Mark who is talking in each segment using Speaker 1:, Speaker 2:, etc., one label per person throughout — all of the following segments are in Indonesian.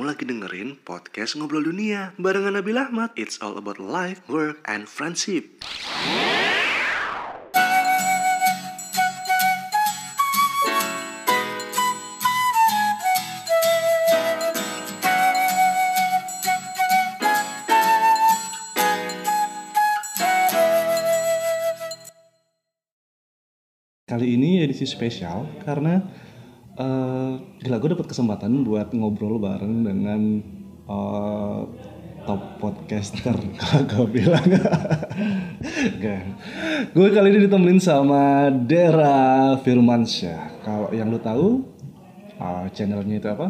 Speaker 1: Kamu lagi dengerin podcast Ngobrol Dunia barengan Nabil Ahmad. It's all about life, work, and friendship.
Speaker 2: Kali ini edisi spesial karena gila gue dapet kesempatan buat ngobrol bareng dengan eh, top podcaster kalau gue bilang. Gak. Gue kali ini ditemenin sama Dera Firmansyah. Kalau yang lu tahu eh, channelnya itu apa?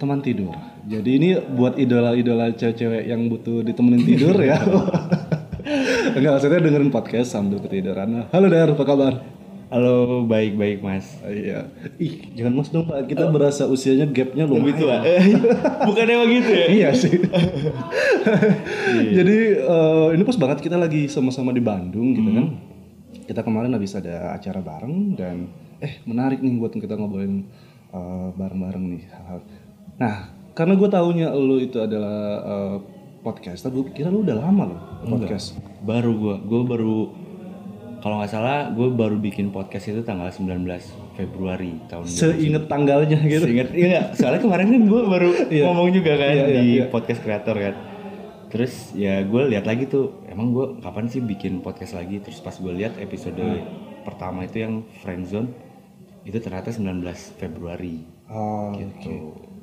Speaker 2: Teman tidur. Jadi ini buat idola-idola cewek-cewek yang butuh ditemenin tidur ya. Enggak, maksudnya dengerin podcast sambil ketiduran. Halo Der, apa kabar?
Speaker 3: Halo, baik-baik mas.
Speaker 2: Iya. Ih, jangan mas dong pak. Kita berasa usianya gapnya lumayan.
Speaker 3: Lebih tua. Bukan emang gitu ya?
Speaker 2: iya sih. Jadi eh, ini pas banget kita lagi sama-sama di Bandung gitu kan. Kita kemarin habis ada acara bareng dan eh menarik nih buat kita ngobrolin eh, bareng-bareng nih hal-hal. Nah, karena gue taunya lu itu adalah eh, podcaster, gue kira lu udah lama loh podcast.
Speaker 3: Baru gua, gua baru kalau nggak salah gue baru bikin podcast itu tanggal 19 Februari tahun
Speaker 2: Seinget tanggalnya gitu.
Speaker 3: Ingat, iya nggak? Soalnya kemarin kan gue baru
Speaker 2: Iya.
Speaker 3: ngomong juga kan
Speaker 2: Iya, iya,
Speaker 3: di
Speaker 2: iya.
Speaker 3: podcast kreator kan. Terus ya gue lihat lagi tuh, emang gue kapan sih bikin podcast lagi? Terus pas gue lihat episode
Speaker 2: Hmm.
Speaker 3: pertama itu yang friendzone itu ternyata 19 Februari.
Speaker 2: Oh,
Speaker 3: Gitu.
Speaker 2: oke.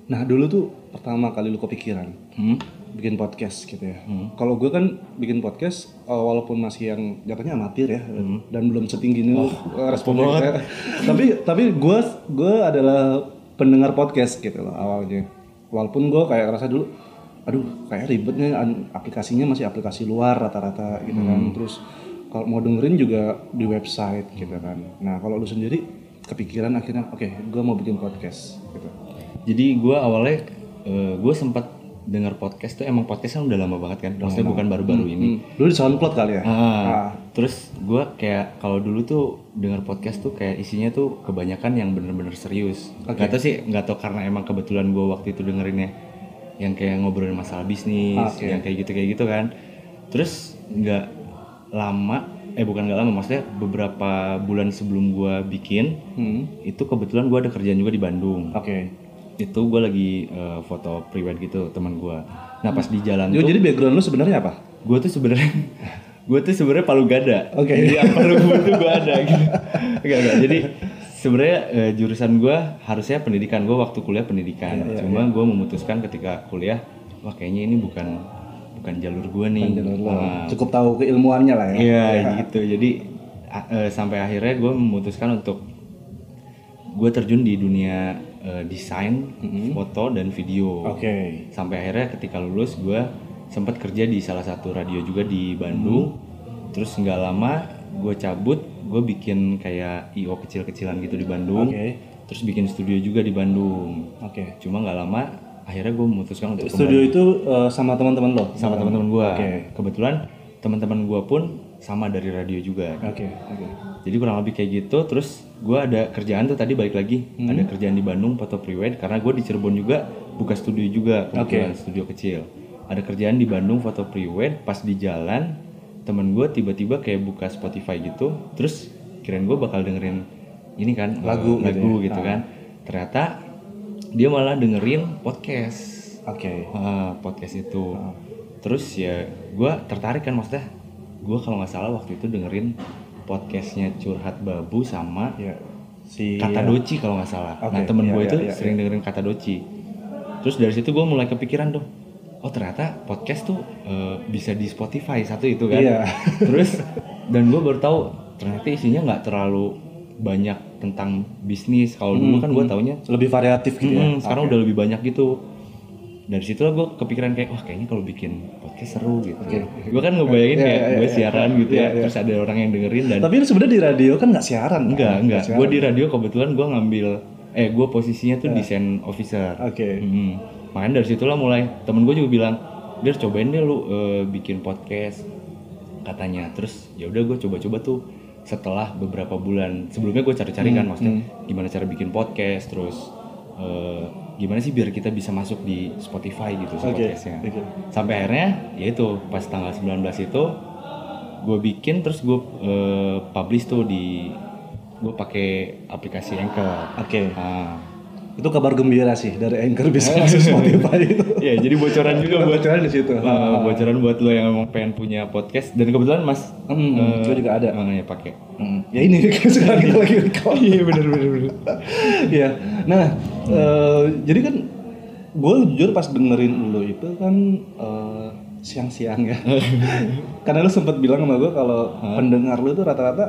Speaker 2: Nah dulu tuh pertama kali lu kepikiran
Speaker 3: Hmm?
Speaker 2: Bikin podcast gitu ya. Kalau gue kan bikin podcast uh, walaupun masih yang jatuhnya amatir ya dan belum setinggi ini uh, responnya. tapi tapi gue gue adalah pendengar podcast gitu loh awalnya. Walaupun gue kayak rasa dulu, aduh kayak ribetnya aplikasinya masih aplikasi luar rata-rata gitu kan. Terus kalau mau dengerin juga di website gitu kan. Nah kalau lu sendiri kepikiran akhirnya oke gue mau bikin podcast gitu.
Speaker 3: Jadi gue awalnya gue sempat dengar podcast tuh emang podcastnya udah lama banget kan, maksudnya bukan baru-baru ini.
Speaker 2: Hmm. Dulu di SoundCloud kali ya?
Speaker 3: Ah, terus gue kayak kalau dulu tuh dengar podcast tuh kayak isinya tuh kebanyakan yang bener-bener serius. Gak tau sih, nggak tau karena emang kebetulan gue waktu itu dengerinnya yang kayak ngobrolin masalah bisnis,
Speaker 2: Oke.
Speaker 3: yang kayak gitu kayak gitu kan. Terus nggak lama, eh bukan nggak lama, maksudnya beberapa bulan sebelum gue bikin
Speaker 2: Hmm.
Speaker 3: itu kebetulan gue ada kerjaan juga di Bandung
Speaker 2: Oke.
Speaker 3: Itu gue lagi eh, foto private gitu teman gue nah pas di jalan
Speaker 2: Yo,
Speaker 3: tuh
Speaker 2: jadi background lu sebenarnya apa?
Speaker 3: gue tuh sebenarnya gue tuh sebenarnya palu gada
Speaker 2: Oke.
Speaker 3: jadi apa lu tuh gue ada gitu enggak enggak jadi sebenarnya eh, jurusan gue harusnya pendidikan gue waktu kuliah pendidikan
Speaker 2: Iya,
Speaker 3: cuma gue memutuskan ketika kuliah wah kayaknya ini bukan bukan jalur gue nih
Speaker 2: Jalur lu.
Speaker 3: Ah,
Speaker 2: Cukup tahu keilmuannya lah ya.
Speaker 3: Iya gitu. Jadi eh, sampai akhirnya gue memutuskan untuk gue terjun di dunia eh, desain, foto dan video.
Speaker 2: Oke.
Speaker 3: Sampai akhirnya ketika lulus gue sempat kerja di salah satu radio juga di Bandung. Terus nggak lama gue cabut, gue bikin kayak io kecil-kecilan gitu di Bandung.
Speaker 2: Oke.
Speaker 3: Terus bikin studio juga di Bandung.
Speaker 2: Oke.
Speaker 3: Cuma nggak lama akhirnya gue memutuskan untuk
Speaker 2: Studio itu eh, sama teman-teman lo?
Speaker 3: sama teman-teman gue.
Speaker 2: Oke.
Speaker 3: Kebetulan teman-teman gue pun sama dari radio juga.
Speaker 2: Oke. Oke.
Speaker 3: Jadi kurang lebih kayak gitu. Terus gue ada kerjaan tuh tadi balik lagi.
Speaker 2: Hmm.
Speaker 3: Ada kerjaan di Bandung foto prewed karena gue di Cirebon juga buka studio juga kebetulan studio kecil. Ada kerjaan di Bandung foto prewed. Pas di jalan temen gue tiba-tiba kayak buka Spotify gitu. Terus kirain gue bakal dengerin ini kan
Speaker 2: Lagu
Speaker 3: eh,
Speaker 2: gitu
Speaker 3: lagu
Speaker 2: ya?
Speaker 3: gitu kan. Ternyata dia malah dengerin podcast.
Speaker 2: Oke.
Speaker 3: Ah, podcast itu. Terus ya gue tertarik kan maksudnya gue kalau nggak salah waktu itu dengerin podcastnya curhat babu sama
Speaker 2: Ya. Si
Speaker 3: kata doci kalau nggak salah.
Speaker 2: Oke,
Speaker 3: Nah temen
Speaker 2: iya,
Speaker 3: gue
Speaker 2: iya,
Speaker 3: itu
Speaker 2: iya,
Speaker 3: sering dengerin kata doci. Terus dari situ gue mulai kepikiran tuh, oh ternyata podcast tuh eh, bisa di Spotify satu itu kan.
Speaker 2: Iya.
Speaker 3: Terus dan gue baru tahu ternyata isinya nggak terlalu banyak tentang bisnis. Kalau dulu kan gue taunya
Speaker 2: lebih variatif gitu ya.
Speaker 3: Hmm, sekarang udah lebih banyak gitu. Dari situ lah gue kepikiran kayak wah kayaknya kalau bikin podcast seru gitu. Gue kan ngebayangin
Speaker 2: Iya,
Speaker 3: kayak
Speaker 2: iya,
Speaker 3: gue
Speaker 2: iya.
Speaker 3: siaran gitu
Speaker 2: Iya,
Speaker 3: ya,
Speaker 2: iya.
Speaker 3: terus ada orang yang dengerin dan
Speaker 2: Tapi sebenarnya di radio kan nggak siaran? kan?
Speaker 3: enggak enggak.
Speaker 2: siaran.
Speaker 3: Gue di radio kebetulan gue ngambil eh gue posisinya tuh desain officer.
Speaker 2: Oke.
Speaker 3: Hmm. Makanya dari situlah mulai temen gue juga bilang, "Dir cobain deh lu eh, bikin podcast." Katanya. Terus ya udah gue coba-coba tuh setelah beberapa bulan sebelumnya gue cari-cari kan maksudnya gimana cara bikin podcast terus eh, gimana sih biar kita bisa masuk di Spotify gitu
Speaker 2: Oke,
Speaker 3: podcastnya.
Speaker 2: oke.
Speaker 3: Sampai akhirnya ya itu pas tanggal 19 itu gue bikin terus gue eh, publish tuh di gue pakai aplikasi Anchor.
Speaker 2: Oke.
Speaker 3: Nah,
Speaker 2: Itu kabar gembira sih dari Anchor bisa masuk Spotify itu.
Speaker 3: ya jadi bocoran juga buat
Speaker 2: bocoran di situ.
Speaker 3: eh, bocoran buat lo yang emang pengen punya podcast dan kebetulan Mas
Speaker 2: Hmm, gue juga ada.
Speaker 3: Mana ya pakai.
Speaker 2: Hmm, Ya ini sekarang kita lagi record. Iya benar benar benar. Iya. Nah, eh, jadi kan gue jujur pas dengerin lu itu kan eh, siang-siang ya. Karena lu sempat bilang sama gue kalau pendengar lu itu rata-rata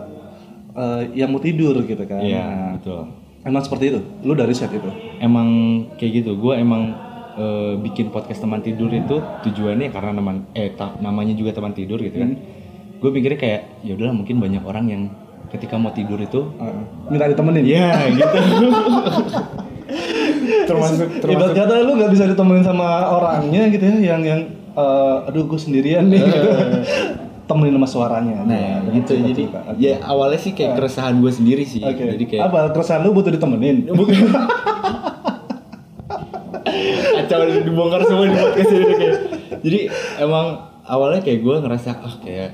Speaker 2: eh, yang mau tidur gitu kan.
Speaker 3: Iya,
Speaker 2: Nah,
Speaker 3: betul.
Speaker 2: Emang seperti itu. Lu dari set itu.
Speaker 3: emang kayak gitu gue emang eh, bikin podcast teman tidur itu tujuannya karena teman eh ta- namanya juga teman tidur gitu kan gue pikirnya kayak ya udahlah mungkin banyak orang yang ketika mau tidur itu
Speaker 2: Eh, minta ditemenin.
Speaker 3: ya gitu termasuk
Speaker 2: Ibarat kata lu nggak bisa ditemenin sama orangnya gitu ya, yang yang eh, aduh gue sendirian nih gitu. Temenin sama suaranya.
Speaker 3: nah
Speaker 2: Dengan
Speaker 3: gitu jadi
Speaker 2: cerita-cerita.
Speaker 3: ya awalnya sih kayak keresahan gue sendiri sih
Speaker 2: Oke.
Speaker 3: jadi kayak
Speaker 2: apa keresahan lu butuh ditemenin? Bukan.
Speaker 3: kacau dibongkar semua di podcast ini kayak jadi emang awalnya kayak gue ngerasa ah kayak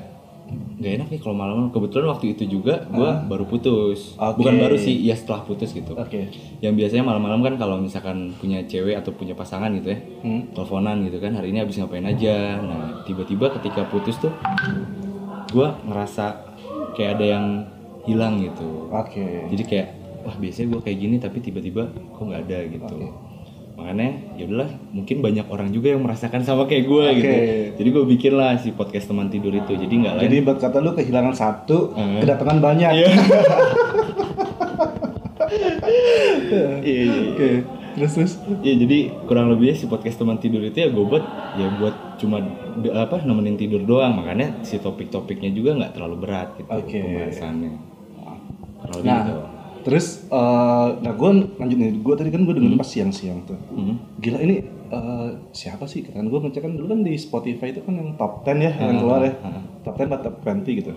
Speaker 3: gak enak nih kalau malam kebetulan waktu itu juga gue baru putus
Speaker 2: Oke.
Speaker 3: bukan baru sih ya setelah putus gitu
Speaker 2: Oke.
Speaker 3: yang biasanya malam-malam kan kalau misalkan punya cewek atau punya pasangan gitu ya
Speaker 2: Hmm.
Speaker 3: teleponan gitu kan hari ini habis ngapain aja nah tiba-tiba ketika putus tuh gue ngerasa kayak ada yang hilang gitu
Speaker 2: Oke.
Speaker 3: jadi kayak wah biasanya gue kayak gini tapi tiba-tiba kok nggak ada gitu makanya ya udahlah mungkin banyak orang juga yang merasakan sama kayak gue gitu
Speaker 2: Oke.
Speaker 3: jadi gue bikin lah si podcast teman tidur itu jadi nggak lain
Speaker 2: Jadi ibarat kata lu kehilangan satu,
Speaker 3: Eh.
Speaker 2: kedatangan banyak.
Speaker 3: Iya. iya iya
Speaker 2: Oke. Terus terus.
Speaker 3: Ya jadi kurang lebihnya si podcast teman tidur itu ya gue buat ya buat cuma apa nemenin tidur doang makanya si topik-topiknya juga nggak terlalu berat gitu
Speaker 2: Oke.
Speaker 3: pembahasannya.
Speaker 2: Nah,
Speaker 3: gitu.
Speaker 2: Terus eh, nah gue lanjut nih. Gue tadi kan gue dengerin pas siang-siang tuh.
Speaker 3: Hmm.
Speaker 2: Gila ini eh, siapa sih? Kan gue ngecek kan dulu kan di Spotify itu kan yang top 10 ya yang keluar ya. Top 10 atau top 20 gitu.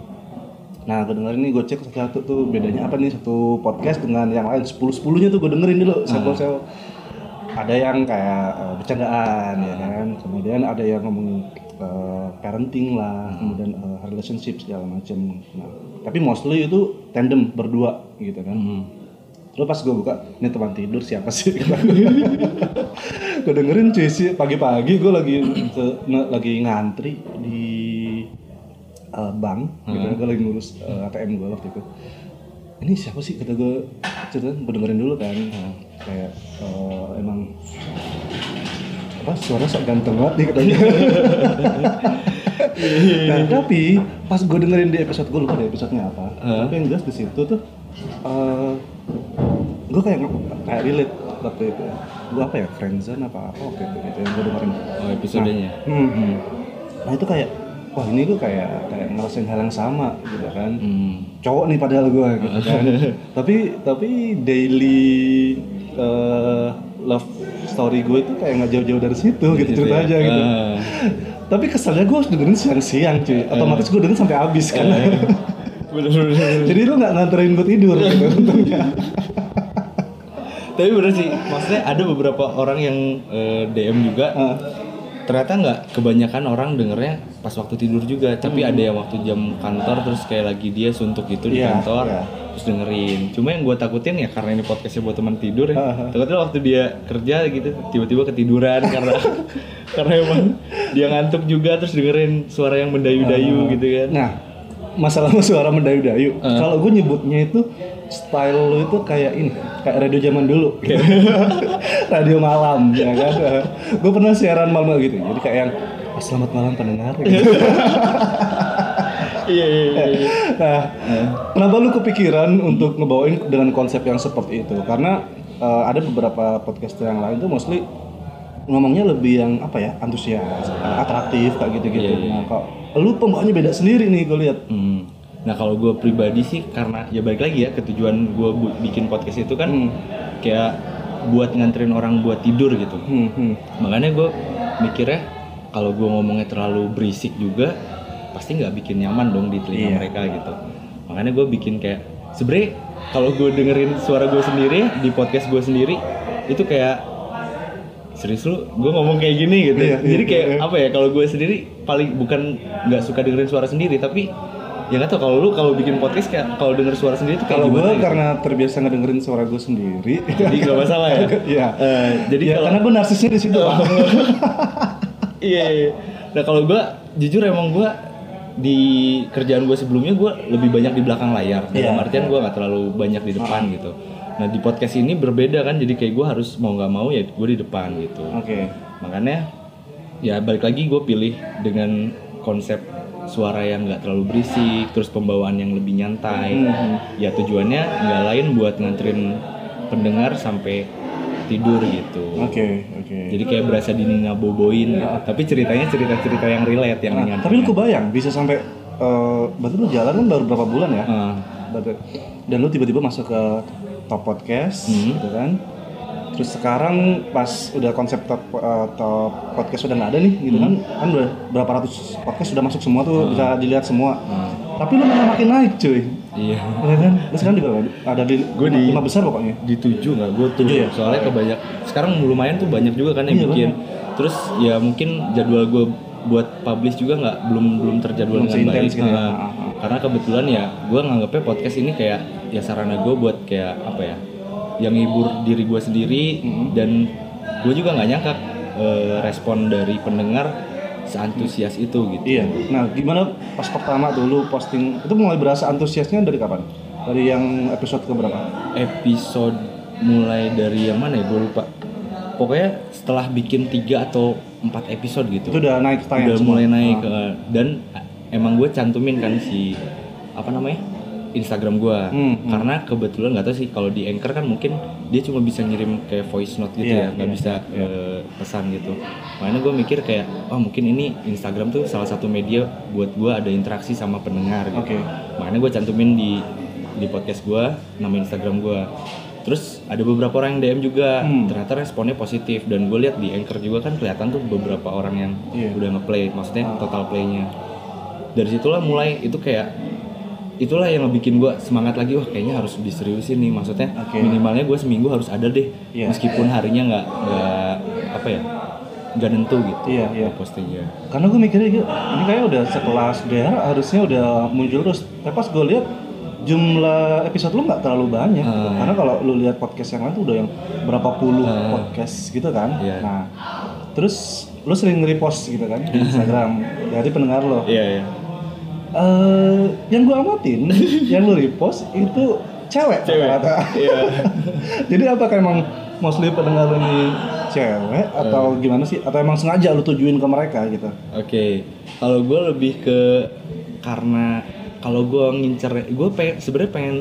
Speaker 2: Nah, gue dengerin nih, gue cek satu-satu tuh bedanya apa nih satu podcast dengan yang lain. Sepuluh sepuluhnya tuh gue dengerin dulu, sampel sampel. Ada yang kayak eh, bercandaan ya kan, kemudian ada yang ngomong eh, parenting lah, kemudian eh, relationship segala macam. Nah, tapi mostly itu tandem berdua gitu kan. Terus pas gue buka, ini teman tidur siapa sih? gue dengerin cuy sih pagi-pagi gue lagi lagi ngantri di uh, bank, gitu gue lagi ngurus uh, ATM gue waktu itu. Ini siapa sih kata gue cerita gue dengerin dulu kan, kayak uh, emang apa suara sok ganteng banget nih katanya. nah tapi pas gue dengerin di episode gue lupa deh episodenya apa. Tapi yang jelas di situ tuh uh, gue kayak kayak relate waktu itu. Gue apa ya friendzone apa apa itu gitu yang gue dengerin.
Speaker 3: Oh episodenya.
Speaker 2: Hmm. Nah itu kayak wah ini gue kayak kayak ngerasain hal yang sama gitu kan.
Speaker 3: Hmm.
Speaker 2: Cowok nih padahal gue gitu kan. tapi tapi daily eh, love story gue itu kayak nggak jauh-jauh dari situ gitu
Speaker 3: Gitu
Speaker 2: cerita
Speaker 3: ya.
Speaker 2: aja gitu.
Speaker 3: Ah.
Speaker 2: Tapi keselnya gue harus dengerin siang-siang cuy. Otomatis gue dengerin sampai habis kan.
Speaker 3: Bener-bener.
Speaker 2: Jadi lu nggak nganterin gue tidur gitu untungnya.
Speaker 3: Tapi bener sih, maksudnya ada beberapa orang yang eh, DM juga.
Speaker 2: Ah.
Speaker 3: Ternyata nggak kebanyakan orang dengernya pas waktu tidur juga, tapi ada yang waktu jam kantor terus kayak lagi dia suntuk gitu di
Speaker 2: Hmm. Iya,
Speaker 3: kantor,
Speaker 2: iya.
Speaker 3: Terus dengerin. Cuma yang gue takutin ya karena ini podcastnya buat teman tidur ya. Takutnya waktu dia kerja gitu tiba-tiba ketiduran karena karena emang dia ngantuk juga terus dengerin suara yang mendayu-dayu gitu kan.
Speaker 2: Nah, masalah suara mendayu-dayu.
Speaker 3: Ah.
Speaker 2: Kalau gue nyebutnya itu style lu itu kayak ini, kayak radio zaman dulu. radio malam, ya kan. gue pernah siaran malam gitu. Jadi kayak yang "Ah, selamat malam pendengar. Gitu.
Speaker 3: Iya iya iya.
Speaker 2: nah, kenapa lu kepikiran untuk ngebawain dengan konsep yang seperti itu? Karena eh, ada beberapa podcaster yang lain tuh mostly ngomongnya lebih yang apa ya antusias, atraktif kayak gitu-gitu.
Speaker 3: Iya, iya.
Speaker 2: Nah, kok lu pembawaannya beda sendiri nih gue lihat.
Speaker 3: Hmm. Nah kalau gue pribadi sih karena ya balik lagi ya ketujuan gue bikin podcast itu kan
Speaker 2: Hmm.
Speaker 3: kayak buat nganterin orang buat tidur gitu.
Speaker 2: Hmm, hmm.
Speaker 3: Makanya gue mikirnya kalau gue ngomongnya terlalu berisik juga pasti nggak bikin nyaman dong di telinga
Speaker 2: Iya.
Speaker 3: mereka gitu. Makanya gue bikin kayak sebenernya kalau gue dengerin suara gue sendiri di podcast gue sendiri itu kayak serius lu gue ngomong kayak gini gitu
Speaker 2: Iya,
Speaker 3: jadi
Speaker 2: iya,
Speaker 3: kayak
Speaker 2: iya.
Speaker 3: apa ya kalau gue sendiri paling bukan nggak suka dengerin suara sendiri tapi ya nggak tau kalau lu kalau bikin podcast kayak kalau denger suara sendiri tuh kayak
Speaker 2: Kalau gue
Speaker 3: gitu.
Speaker 2: karena terbiasa ngedengerin suara gue sendiri,
Speaker 3: jadi nggak masalah ya
Speaker 2: Iya.
Speaker 3: Eh, jadi
Speaker 2: ya,
Speaker 3: kalau
Speaker 2: karena gue narsisnya di situ. Pak.
Speaker 3: iya iya. nah kalau gue jujur emang gue di kerjaan gue sebelumnya gue lebih banyak di belakang layar dalam
Speaker 2: Iya.
Speaker 3: artian gue nggak terlalu banyak di depan gitu nah di podcast ini berbeda kan jadi kayak gue harus mau nggak mau ya gue di depan gitu
Speaker 2: Oke.
Speaker 3: makanya ya balik lagi gue pilih dengan konsep suara yang nggak terlalu berisik terus pembawaan yang lebih nyantai
Speaker 2: Mhm.
Speaker 3: ya tujuannya nggak lain buat nganterin pendengar sampai tidur gitu
Speaker 2: Oke, oke.
Speaker 3: jadi kayak berasa diningaboboin gitu. tapi ceritanya cerita-cerita yang relate yang
Speaker 2: Nah, tapi lu kebayang bisa sampai eh berarti lu jalan kan baru berapa bulan ya? Berarti- Dan lu tiba-tiba masuk ke top podcast
Speaker 3: Hmm.
Speaker 2: gitu kan. Terus sekarang pas udah konsep top, eh, top podcast udah nggak ada nih gitu kan.
Speaker 3: Hmm.
Speaker 2: Kan udah berapa ratus podcast sudah masuk semua tuh bisa dilihat semua.
Speaker 3: ah.
Speaker 2: Tapi lu malah makin naik cuy.
Speaker 3: iya
Speaker 2: Ya kan? Lu sekarang di berapa? Ada di,
Speaker 3: Gua di-
Speaker 2: lima besar pokoknya.
Speaker 3: di tujuh nggak gue tujuh
Speaker 2: ya?
Speaker 3: soalnya kebanyak sekarang lumayan tuh banyak juga kan yang
Speaker 2: Iya,
Speaker 3: bikin terus ya mungkin jadwal gue buat publish juga nggak belum belum terjadwal
Speaker 2: Belum
Speaker 3: dengan baik
Speaker 2: gitu ya.
Speaker 3: Nah,
Speaker 2: Ah, ah,
Speaker 3: karena kebetulan ya gue nganggapnya podcast ini kayak ya sarana gue buat kayak apa ya yang ngibur diri gue sendiri
Speaker 2: Mm-hmm.
Speaker 3: dan gue juga nggak nyangka eh, respon dari pendengar seantusias itu gitu
Speaker 2: Iya. Nah, gimana pas pertama tuh lu posting itu mulai berasa antusiasnya dari kapan? Dari yang episode ke berapa?
Speaker 3: episode mulai dari yang mana ya gue lupa pokoknya setelah bikin tiga atau empat episode gitu
Speaker 2: Itu udah naik tayang
Speaker 3: udah
Speaker 2: semua?
Speaker 3: mulai naik
Speaker 2: Ah.
Speaker 3: eh, dan emang gue cantumin kan si apa namanya Instagram gue
Speaker 2: Hmm, hmm.
Speaker 3: karena kebetulan nggak tahu sih kalau di anchor kan mungkin dia cuma bisa ngirim kayak voice note gitu
Speaker 2: Iya,
Speaker 3: ya nggak
Speaker 2: iya,
Speaker 3: bisa eh, pesan gitu makanya gue mikir kayak oh mungkin ini Instagram tuh salah satu media buat gue ada interaksi sama pendengar gitu
Speaker 2: Oke.
Speaker 3: makanya gue cantumin di di podcast gue nama Instagram gue terus ada beberapa orang yang DM juga
Speaker 2: Hmm.
Speaker 3: ternyata responnya positif dan gue lihat di anchor juga kan kelihatan tuh beberapa orang yang
Speaker 2: Iya.
Speaker 3: udah ngeplay maksudnya
Speaker 2: Ah.
Speaker 3: total playnya dari situlah mulai itu kayak itulah yang ngebikin gue semangat lagi wah kayaknya harus diseriusin nih maksudnya
Speaker 2: Oke.
Speaker 3: minimalnya gue seminggu harus ada deh
Speaker 2: Iya.
Speaker 3: meskipun harinya nggak nggak apa ya nggak nentu gitu
Speaker 2: Iya, iya.
Speaker 3: postingnya
Speaker 2: Karena gue mikirnya gitu, ini kayak udah sekelas DR harusnya udah muncul terus. Tapi pas gue lihat jumlah episode lu nggak terlalu banyak. gitu.
Speaker 3: Ah.
Speaker 2: Karena kalau lu lihat podcast yang lain tuh udah yang berapa puluh
Speaker 3: Ah.
Speaker 2: podcast gitu kan.
Speaker 3: Iya.
Speaker 2: Nah, terus lu sering nge-repost gitu kan di Instagram dari pendengar lo.
Speaker 3: iya iya
Speaker 2: Eh, yang gue amatin, yang lu repost itu cewek.
Speaker 3: Cewek.
Speaker 2: rata-rata.
Speaker 3: iya
Speaker 2: Jadi apakah emang mostly pendengar ini cewek atau
Speaker 3: Eh.
Speaker 2: gimana sih? Atau emang sengaja lu tujuin ke mereka gitu?
Speaker 3: Oke, kalau gue lebih ke karena kalau gue ngincer, gue pengen sebenarnya pengen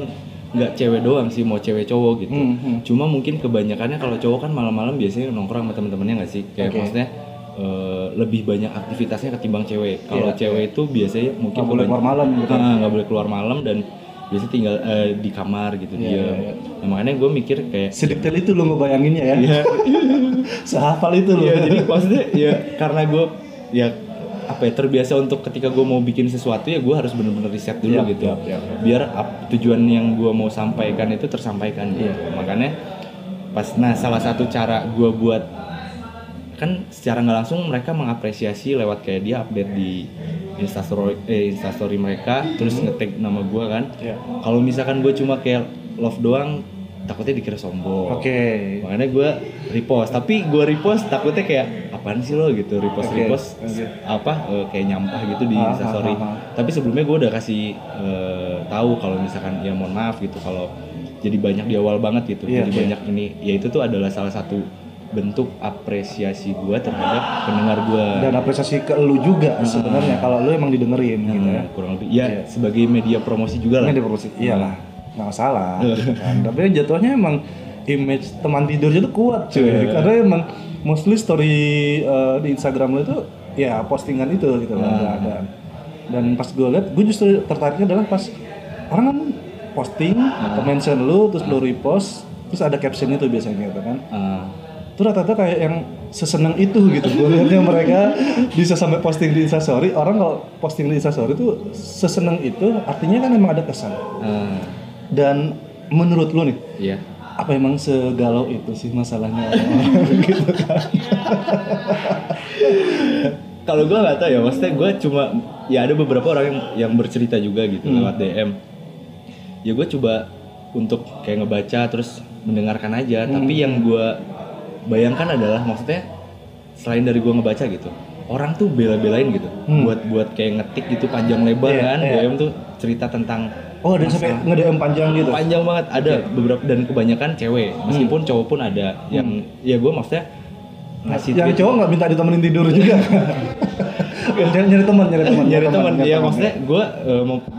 Speaker 3: nggak cewek doang sih, mau cewek cowok gitu.
Speaker 2: Hmm, hmm.
Speaker 3: Cuma mungkin kebanyakannya kalau cowok kan malam-malam biasanya nongkrong sama temen-temennya nggak sih? Kayak
Speaker 2: Oke.
Speaker 3: maksudnya eh, lebih banyak aktivitasnya ketimbang cewek. Kalau
Speaker 2: Iya.
Speaker 3: cewek itu biasanya mungkin
Speaker 2: Nggak boleh keluar malam gitu.
Speaker 3: Ah, nggak boleh keluar malam dan biasanya tinggal eh, di kamar gitu
Speaker 2: Iya,
Speaker 3: dia.
Speaker 2: iya, iya.
Speaker 3: Nah, makanya gue mikir kayak
Speaker 2: Sedetail itu lu ngebayanginnya ya?
Speaker 3: Iya.
Speaker 2: Sehafal itu lu.
Speaker 3: Iya jadi maksudnya ya karena gue ya apa ya terbiasa untuk ketika gue mau bikin sesuatu ya gue harus bener-bener riset dulu
Speaker 2: Iya,
Speaker 3: gitu
Speaker 2: iya, iya.
Speaker 3: biar ap- tujuan yang gue mau sampaikan itu tersampaikan gitu makanya pas nah salah satu cara gue buat kan secara nggak langsung mereka mengapresiasi lewat kayak dia update di instastory eh, instastory mereka terus ngetag nama gue kan
Speaker 2: Hmm. Iya.
Speaker 3: kalau misalkan gue cuma kayak love doang takutnya dikira sombong
Speaker 2: Oke.
Speaker 3: makanya gue repost tapi gue repost takutnya kayak apaan sih lo gitu repost
Speaker 2: Oke,
Speaker 3: repost
Speaker 2: oke.
Speaker 3: apa eh, kayak nyampah gitu di
Speaker 2: Ah,
Speaker 3: instastory
Speaker 2: ah, ah, ah.
Speaker 3: tapi sebelumnya gue udah kasih eh, tahu kalau misalkan ya mohon maaf gitu kalau jadi banyak di awal banget gitu
Speaker 2: Iya,
Speaker 3: jadi
Speaker 2: iya.
Speaker 3: banyak ini ya itu tuh adalah salah satu bentuk apresiasi gue terhadap pendengar gue
Speaker 2: Dan apresiasi ke lu juga sebenarnya kalau lu emang didengerin gitu ya.
Speaker 3: kurang lebih ya
Speaker 2: Iya.
Speaker 3: sebagai media promosi juga lah
Speaker 2: Ini diproduksi. Iyalah, nggak masalah. gitu kan. Tapi jatuhnya emang image teman tidurnya tuh kuat cuy.
Speaker 3: Iya.
Speaker 2: Karena emang mostly story uh, di Instagram lu itu ya postingan itu gitu kan. Nggak ada. Dan pas gue liat, gue justru tertariknya adalah pas orang kan posting,
Speaker 3: Ah.
Speaker 2: mention lu, terus lu repost, terus ada caption itu biasanya gitu kan.
Speaker 3: Ah,
Speaker 2: Itu rata-rata kayak yang seseneng itu gitu. Gue liatnya mereka bisa sampai posting di Instastory. Orang kalau posting di Instastory itu seseneng itu artinya kan emang ada kesan.
Speaker 3: ah,
Speaker 2: Dan menurut lu nih,
Speaker 3: iya
Speaker 2: apa emang segalau itu sih masalahnya gitu kan
Speaker 3: kalau gue nggak tahu ya maksudnya gue cuma ya ada beberapa orang yang yang bercerita juga gitu
Speaker 2: Hmm.
Speaker 3: lewat DM ya gue coba untuk kayak ngebaca terus mendengarkan aja
Speaker 2: Hmm.
Speaker 3: tapi yang gue bayangkan adalah maksudnya selain dari gue ngebaca gitu orang tuh bela-belain gitu.
Speaker 2: Hmm.
Speaker 3: buat buat kayak ngetik gitu panjang lebar
Speaker 2: Iya,
Speaker 3: kan
Speaker 2: iya.
Speaker 3: DM tuh cerita tentang
Speaker 2: oh ada sampai nge-DM panjang gitu?
Speaker 3: Panjang banget. Ada beberapa dan kebanyakan cewek.
Speaker 2: Hmm.
Speaker 3: meskipun cowok pun ada yang ya gue maksudnya ngasih
Speaker 2: yang cowok nggak minta ditemenin tidur juga? Nyari, nyari teman nyari teman
Speaker 3: nyari teman.
Speaker 2: nyari
Speaker 3: ya
Speaker 2: teman,
Speaker 3: maksudnya gue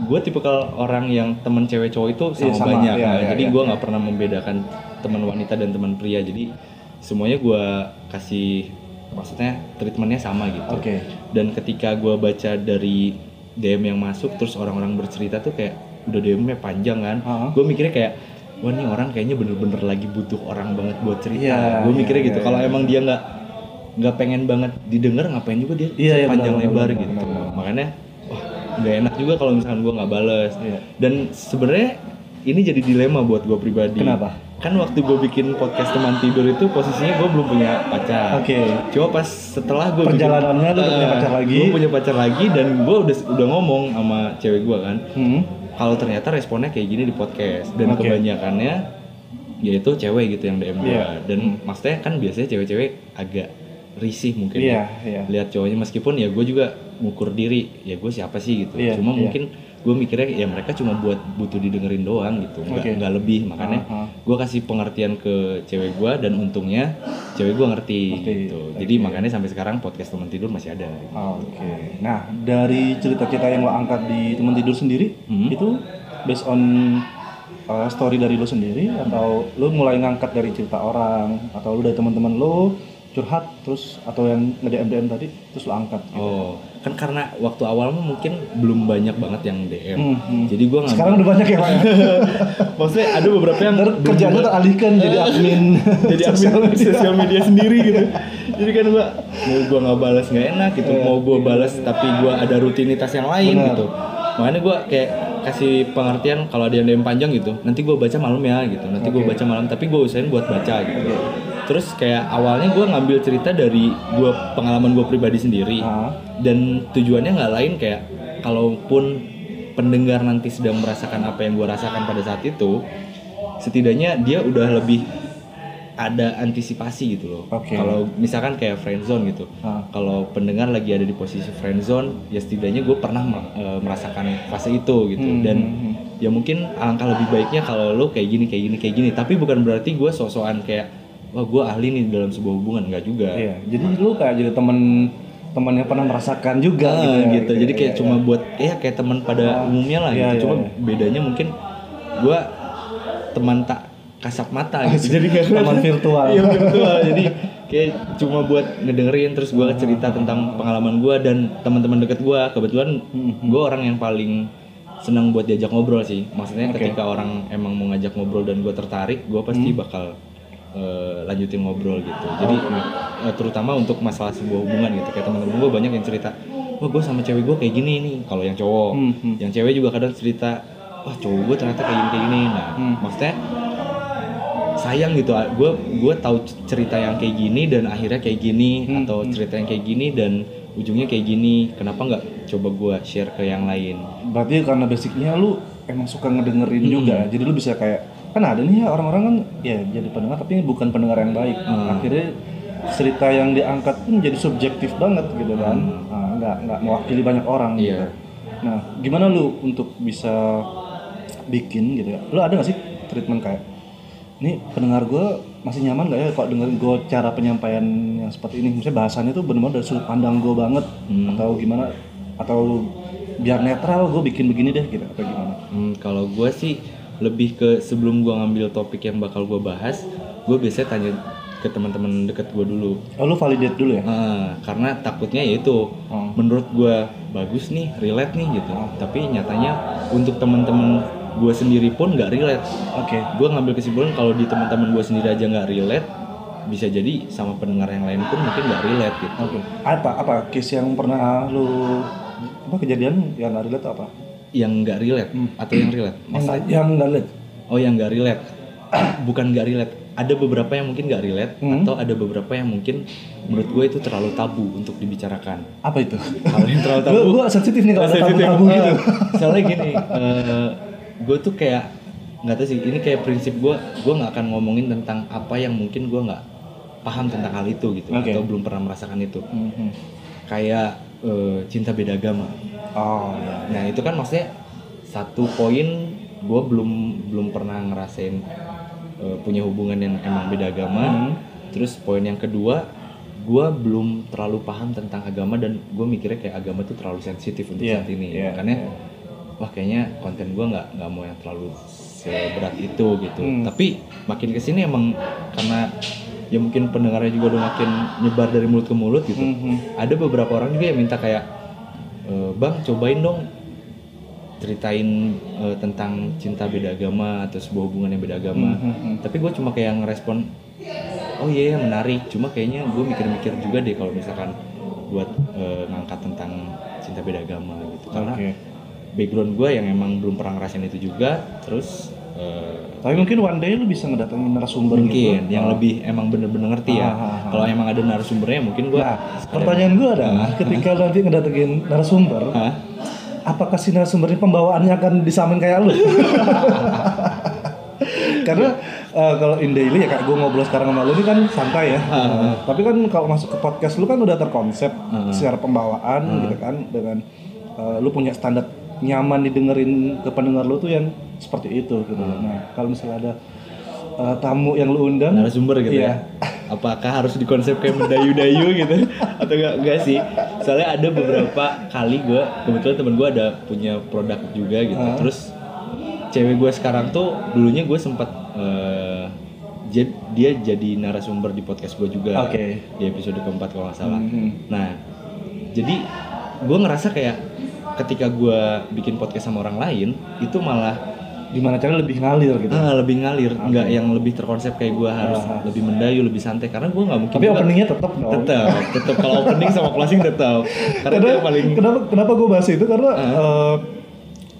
Speaker 3: gue tipikal orang yang teman cewek cowok itu sama,
Speaker 2: Iya, sama,
Speaker 3: banyak
Speaker 2: iya,
Speaker 3: nah,
Speaker 2: iya,
Speaker 3: jadi
Speaker 2: iya.
Speaker 3: gue nggak pernah membedakan teman wanita dan teman pria. Jadi semuanya gue kasih maksudnya treatmentnya sama gitu
Speaker 2: Oke.
Speaker 3: dan ketika gue baca dari DM yang masuk terus orang-orang bercerita tuh kayak udah DM-nya panjang kan
Speaker 2: Ah.
Speaker 3: gue mikirnya kayak wah ini orang kayaknya bener-bener lagi butuh orang banget buat cerita
Speaker 2: Iya,
Speaker 3: gue mikirnya gitu
Speaker 2: iya,
Speaker 3: kalau
Speaker 2: iya.
Speaker 3: emang dia nggak nggak pengen banget didengar ngapain juga dia
Speaker 2: Iya, iya,
Speaker 3: panjang
Speaker 2: benar,
Speaker 3: lebar
Speaker 2: benar,
Speaker 3: gitu
Speaker 2: benar, benar.
Speaker 3: makanya wah nggak enak juga kalau misalkan gue nggak bales
Speaker 2: Iya.
Speaker 3: dan sebenarnya ini jadi dilema buat gue pribadi
Speaker 2: Kenapa?
Speaker 3: Kan waktu gue bikin podcast teman tidur itu posisinya gue belum punya pacar
Speaker 2: Oke.
Speaker 3: Cuma pas setelah gue
Speaker 2: Perjalanannya lu udah punya pacar lagi.
Speaker 3: Gue punya pacar lagi dan gue udah udah ngomong sama cewek gue kan.
Speaker 2: Hmm.
Speaker 3: Kalau ternyata responnya kayak gini di podcast dan
Speaker 2: Oke.
Speaker 3: kebanyakannya yaitu cewek gitu yang DM gue.
Speaker 2: Iya.
Speaker 3: Dan maksudnya kan biasanya cewek-cewek agak risih mungkin
Speaker 2: Iya,
Speaker 3: ya.
Speaker 2: iya.
Speaker 3: lihat cowoknya meskipun ya gue juga ngukur diri ya gue siapa sih gitu.
Speaker 2: Iya,
Speaker 3: Cuma
Speaker 2: iya.
Speaker 3: mungkin gue mikirnya ya mereka cuma buat butuh didengerin doang gitu, nggak
Speaker 2: Oke.
Speaker 3: nggak lebih makanya
Speaker 2: Aha.
Speaker 3: gue kasih pengertian ke cewek gue dan untungnya cewek gue ngerti
Speaker 2: Ngerti,
Speaker 3: gitu. Jadi makanya sampai sekarang podcast teman tidur masih ada.
Speaker 2: Oke. Nah, dari cerita-cerita yang lo angkat di teman tidur sendiri,
Speaker 3: Hmm.
Speaker 2: itu based on uh, story dari lo sendiri atau lo mulai ngangkat dari cerita orang atau lo dari teman-teman lo curhat terus atau yang nge-DM DM tadi terus lo angkat. gitu.
Speaker 3: Oh, kan karena waktu awal mungkin belum banyak banget yang DM.
Speaker 2: Hmm, hmm.
Speaker 3: Jadi gue nggak.
Speaker 2: Sekarang udah banyak ya, Pak. ya?
Speaker 3: Maksudnya ada beberapa yang
Speaker 2: Ntar kerjaan lo teralihkan jadi admin
Speaker 3: jadi admin sosial media sendiri gitu. Jadi kan gua mau gua nggak balas nggak enak gitu, mau gua balas tapi gua ada rutinitas yang lain
Speaker 2: Benar.
Speaker 3: gitu. Makanya gua kayak kasih pengertian kalau ada yang DM panjang gitu, nanti gua baca malam ya gitu. Nanti gua baca malam, tapi gua usahain buat baca gitu. Terus kayak awalnya gua ngambil cerita dari gua pengalaman gua pribadi sendiri
Speaker 2: Ah.
Speaker 3: dan tujuannya nggak lain kayak kalaupun pendengar nanti sedang merasakan apa yang gua rasakan pada saat itu setidaknya dia udah lebih ada antisipasi gitu loh.
Speaker 2: Oke.
Speaker 3: Kalau misalkan kayak friendzone gitu.
Speaker 2: Ah.
Speaker 3: Kalau pendengar lagi ada di posisi friendzone, ya setidaknya gue pernah eh, merasakan fase itu gitu.
Speaker 2: Hmm,
Speaker 3: Dan
Speaker 2: hmm, hmm.
Speaker 3: ya mungkin alangkah lebih baiknya kalau lo kayak gini, kayak gini, kayak gini. Tapi bukan berarti gue sok-sokan kayak wah gue ahli nih dalam sebuah hubungan nggak juga.
Speaker 2: Iya, jadi lu kayak jadi temen teman yang pernah merasakan juga
Speaker 3: Ah,
Speaker 2: gitu, ya,
Speaker 3: gitu. Jadi
Speaker 2: ya,
Speaker 3: kayak
Speaker 2: ya,
Speaker 3: cuma
Speaker 2: ya.
Speaker 3: buat ya kayak teman pada umumnya lah
Speaker 2: iya,
Speaker 3: gitu.
Speaker 2: iya,
Speaker 3: Cuma
Speaker 2: iya.
Speaker 3: bedanya mungkin gua teman tak kasat mata gitu. Jadi kayak
Speaker 2: Teman virtual.
Speaker 3: Iya virtual. Jadi kayak cuma buat ngedengerin terus gua cerita tentang pengalaman gua dan teman-teman deket gua. Kebetulan
Speaker 2: Hmm,
Speaker 3: gua orang yang paling senang buat diajak ngobrol sih. Maksudnya
Speaker 2: Oke.
Speaker 3: ketika orang emang mau ngajak ngobrol dan gua tertarik, gua
Speaker 2: Hmm.
Speaker 3: pasti bakal eh, lanjutin ngobrol gitu. Jadi eh, terutama untuk masalah sebuah hubungan gitu. Kayak teman-teman gue banyak yang cerita, wah gue sama cewek gue kayak gini nih. Kalau yang cowok,
Speaker 2: Hmm, hmm.
Speaker 3: yang cewek juga kadang cerita, wah cowok gue ternyata kayak gini kayak gini. Nah,
Speaker 2: Hmm.
Speaker 3: maksudnya sayang gitu. Gue gue tahu cerita yang kayak gini dan akhirnya kayak gini
Speaker 2: Hmm,
Speaker 3: atau cerita yang kayak gini dan ujungnya kayak gini. Kenapa nggak coba gue share ke yang lain?
Speaker 2: Berarti karena basicnya lu emang suka ngedengerin juga, jadi lu bisa kayak kan ada nih ya orang-orang kan ya jadi pendengar tapi bukan pendengar yang baik.
Speaker 3: Hmm.
Speaker 2: Akhirnya cerita yang diangkat pun jadi subjektif banget gitu kan, nah, nggak nggak mewakili banyak orang
Speaker 3: Iya.
Speaker 2: gitu. Nah, gimana lu untuk bisa bikin gitu ya? Lu ada gak sih treatment kayak ini pendengar gue masih nyaman gak ya kalau dengerin gue cara penyampaian yang seperti ini misalnya bahasannya tuh benar-benar dari sudut pandang gue banget
Speaker 3: Hmm.
Speaker 2: atau gimana atau biar netral gue bikin begini deh gitu atau gimana
Speaker 3: Hmm, kalau gue sih lebih ke sebelum gue ngambil topik yang bakal gue bahas, gue biasanya tanya ke teman-teman deket gue dulu.
Speaker 2: oh lu validate dulu ya
Speaker 3: Ah, karena takutnya yaitu
Speaker 2: Hmm.
Speaker 3: menurut gue bagus nih, relate nih gitu. Tapi nyatanya untuk teman-teman gue sendiri pun nggak relate.
Speaker 2: oke
Speaker 3: Gue ngambil kesimpulan kalau di teman-teman gue sendiri aja nggak relate, bisa jadi sama pendengar yang lain pun mungkin nggak relate gitu.
Speaker 2: oke apa apa case yang pernah lu apa kejadian yang nggak relate apa
Speaker 3: Yang nggak relate atau yang relate?
Speaker 2: nggak yang nggak relate
Speaker 3: Oh yang nggak relate. bukan nggak relate ada beberapa yang mungkin nggak relate
Speaker 2: Hmm.
Speaker 3: atau ada beberapa yang mungkin menurut gue itu terlalu tabu untuk dibicarakan
Speaker 2: Apa itu?
Speaker 3: hal yang terlalu tabu
Speaker 2: Gue sensitif nih kalau ada tabu-tabu
Speaker 3: Eh,
Speaker 2: gitu.
Speaker 3: soalnya gini gue tuh kayak nggak tahu sih ini kayak prinsip gue gue nggak akan ngomongin tentang apa yang mungkin gue nggak paham tentang hal itu gitu
Speaker 2: Oke.
Speaker 3: atau belum pernah merasakan itu
Speaker 2: Mhm.
Speaker 3: kayak eh, cinta beda agama
Speaker 2: Oh ya.
Speaker 3: nah itu kan maksudnya satu poin gue belum belum pernah ngerasain eh, punya hubungan yang emang beda agama
Speaker 2: Hmm.
Speaker 3: terus poin yang kedua gue belum terlalu paham tentang agama dan gue mikirnya kayak agama tuh terlalu sensitif untuk
Speaker 2: Iya,
Speaker 3: saat ini
Speaker 2: iya,
Speaker 3: makanya wah kayaknya konten gue nggak nggak mau yang terlalu seberat itu gitu
Speaker 2: Hmm.
Speaker 3: tapi makin ke sini emang karena ya mungkin pendengarnya juga udah makin nyebar dari mulut ke mulut gitu
Speaker 2: Mhm.
Speaker 3: ada beberapa orang juga yang minta kayak "E, bang cobain dong ceritain eh, tentang cinta beda agama atau sebuah hubungan yang beda agama
Speaker 2: Mhm.
Speaker 3: tapi gue cuma kayak ngerespon oh iya iya, menarik cuma kayaknya gue mikir-mikir juga deh kalau misalkan buat eh, ngangkat tentang cinta beda agama gitu karena
Speaker 2: Oke.
Speaker 3: Background gue yang emang belum pernah ngerasain itu juga terus eh,
Speaker 2: Tapi mungkin one day lu bisa ngedatengin narasumber
Speaker 3: mungkin
Speaker 2: gitu.
Speaker 3: yang
Speaker 2: Oh.
Speaker 3: lebih emang bener-bener ngerti ya
Speaker 2: Ah, ah, ah.
Speaker 3: kalau emang ada narasumbernya mungkin gue
Speaker 2: Nah, pertanyaan gue adalah ketika nanti ngedatengin narasumber, apakah si narasumber ini pembawaannya akan disamain kayak lu? Karena eh, kalau in daily ya kayak gue ngobrol sekarang sama lu ini kan santai ya. Eh, tapi kan kalau masuk ke podcast lu kan udah terkonsep secara pembawaan gitu kan dengan eh, lu punya standar nyaman didengerin ke pendengar lu tuh yang seperti itu gitu. Nah, kalau misalnya ada eh, tamu yang lu undang
Speaker 3: narasumber gitu
Speaker 2: Iya.
Speaker 3: ya. Apakah harus dikonsep kayak mendayu-dayu gitu atau enggak enggak sih? Soalnya ada beberapa kali gue kebetulan temen gue ada punya produk juga gitu.
Speaker 2: Ah.
Speaker 3: Terus cewek gue sekarang tuh dulunya gue sempat eh, jad- dia jadi narasumber di podcast gue juga
Speaker 2: Oke.
Speaker 3: di episode keempat kalau nggak salah.
Speaker 2: Mhm.
Speaker 3: Nah, jadi gue ngerasa kayak ketika gue bikin podcast sama orang lain itu malah
Speaker 2: gimana caranya lebih ngalir gitu.
Speaker 3: ah, lebih ngalir, nggak yang lebih terkonsep kayak gue harus lebih mendayu, lebih santai karena gue nggak mungkin
Speaker 2: Tapi
Speaker 3: juga-
Speaker 2: openingnya tetap dong.
Speaker 3: tetap tetap kalau opening sama closing tetap karena yang paling
Speaker 2: kenapa kenapa gue bahas itu karena eh,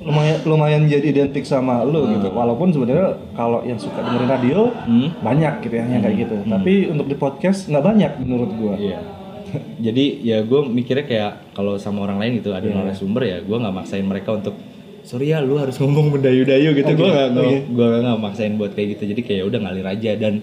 Speaker 2: lumayan lumayan jadi identik sama lu gitu. Walaupun sebenarnya kalau yang suka dengerin radio
Speaker 3: Hmm.
Speaker 2: banyak gitu ya yang kayak gitu. Tapi untuk di podcast nggak banyak menurut gua.
Speaker 3: Iya. Jadi ya gue mikirnya kayak kalau sama orang lain gitu ada
Speaker 2: Iya.
Speaker 3: narasumber ya gue nggak maksain mereka untuk sorry ya lu harus ngomong mendayu-dayu gitu. Gue
Speaker 2: Oke,
Speaker 3: nggak
Speaker 2: oke.
Speaker 3: gue nggak maksain buat kayak gitu. Jadi kayak udah ngalir aja. Dan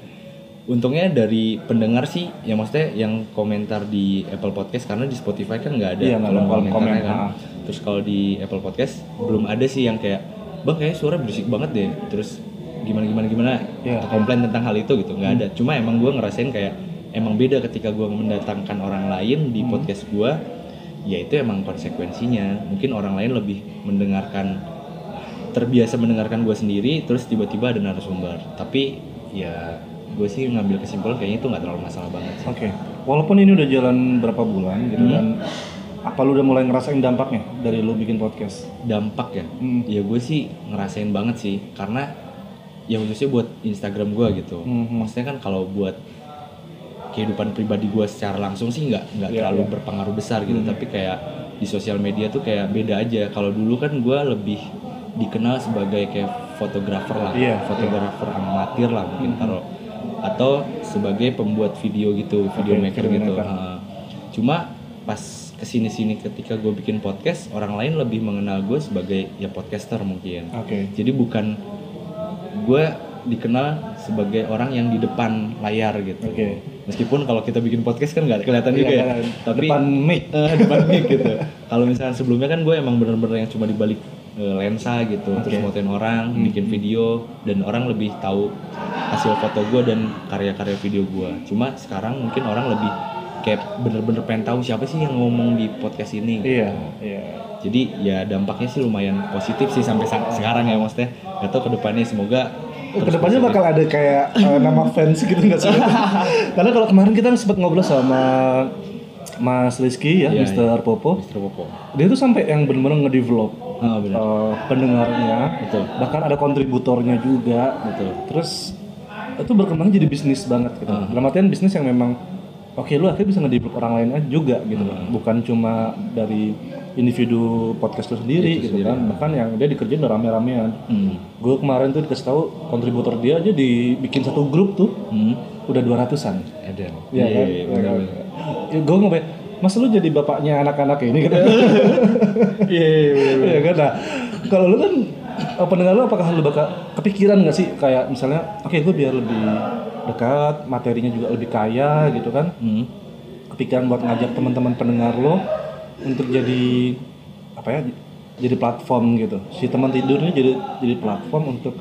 Speaker 3: untungnya dari pendengar sih ya maksudnya yang komentar di Apple Podcast karena di Spotify kan nggak ada
Speaker 2: Iya,
Speaker 3: kolom komentarnya
Speaker 2: komen,
Speaker 3: kan.
Speaker 2: ah.
Speaker 3: terus kalau di Apple Podcast belum ada sih yang kayak bang kayak suara berisik banget deh. Terus gimana gimana gimana? Atau komplain tentang hal itu gitu. Nggak ada. Cuma emang gue ngerasain kayak emang beda ketika gue mendatangkan orang lain di podcast gue ya itu emang konsekuensinya mungkin orang lain lebih mendengarkan terbiasa mendengarkan gue sendiri terus tiba-tiba ada narasumber tapi ya gue sih ngambil kesimpulan kayaknya itu nggak terlalu masalah banget sih
Speaker 2: Oke. Walaupun ini udah jalan berapa bulan gitu
Speaker 3: Hmm.
Speaker 2: dan apa lu udah mulai ngerasain dampaknya dari lu bikin podcast?
Speaker 3: dampak ya
Speaker 2: Hmm.
Speaker 3: ya gue sih ngerasain banget sih karena ya khususnya buat Instagram gue gitu
Speaker 2: Mhm.
Speaker 3: maksudnya kan kalau buat kehidupan pribadi gue secara langsung sih nggak nggak
Speaker 2: Iya,
Speaker 3: terlalu
Speaker 2: iya.
Speaker 3: berpengaruh besar gitu
Speaker 2: Mhm.
Speaker 3: tapi kayak di sosial media tuh kayak beda aja kalau dulu kan gue lebih dikenal sebagai kayak fotografer lah
Speaker 2: Iya,
Speaker 3: fotografer amatir lah mungkin taruh atau sebagai pembuat video gitu video
Speaker 2: Oke,
Speaker 3: maker
Speaker 2: video
Speaker 3: gitu. Heeh. cuma pas ke sini sini ketika gue bikin podcast orang lain lebih mengenal gue sebagai ya podcaster mungkin
Speaker 2: Oke.
Speaker 3: jadi bukan gue dikenal sebagai orang yang di depan layar gitu
Speaker 2: Oke.
Speaker 3: meskipun kalau kita bikin podcast kan nggak kelihatan juga
Speaker 2: Iya,
Speaker 3: ya
Speaker 2: kan,
Speaker 3: tapi
Speaker 2: depan mic.
Speaker 3: eh, depan mic gitu kalau misalnya sebelumnya kan gue emang bener-bener yang cuma dibalik eh, lensa gitu terus motoin orang
Speaker 2: Hmm.
Speaker 3: bikin video dan orang lebih tahu hasil foto gue dan karya-karya video gue cuma sekarang mungkin orang lebih kayak bener-bener pengen tahu siapa sih yang ngomong di podcast ini
Speaker 2: Iya, iya.
Speaker 3: jadi ya dampaknya sih lumayan positif sih sampai sa- sekarang ya maksudnya gak tau ke depannya semoga
Speaker 2: Ke
Speaker 3: depannya
Speaker 2: bakal ada kayak eh, nama fans gitu nggak sih? Karena kalau kemarin kita sempat ngobrol sama Mas Rizky ya,
Speaker 3: Iya,
Speaker 2: Mr. Popo.
Speaker 3: Mr. Popo
Speaker 2: Dia tuh sampai yang bener-bener ngedevelop
Speaker 3: benar
Speaker 2: eh, pendengarnya,
Speaker 3: betul
Speaker 2: bahkan ada kontributornya juga.
Speaker 3: betul
Speaker 2: Terus itu berkembang jadi bisnis banget gitu.
Speaker 3: Ah.
Speaker 2: Dalam artian bisnis yang memang oke lu akhirnya bisa ngedevelop orang lain aja juga gitu loh bukan cuma dari individu podcast lu sendiri gitu kan bahkan yang dia dikerjain udah rame-ramean
Speaker 3: Hmm.
Speaker 2: gue kemarin tuh dikasih tahu kontributor dia aja dibikin satu grup tuh
Speaker 3: Hmm.
Speaker 2: udah 200-an
Speaker 3: Ada.
Speaker 2: Iya kan?
Speaker 3: Iya, benar-benar.
Speaker 2: Ya, gue ngomong, mas lu jadi bapaknya anak-anak ini gitu.
Speaker 3: Iya, iya.
Speaker 2: Iya kan? Nah, kalau lu kan pendengar lu apakah lu bakal kepikiran nggak sih kayak misalnya, oke gue biar lebih dekat, materinya juga lebih kaya gitu kan?
Speaker 3: Hmm.
Speaker 2: Kepikiran buat ngajak teman-teman pendengar lo untuk jadi apa ya? Jadi platform gitu. Si teman tidurnya jadi jadi platform untuk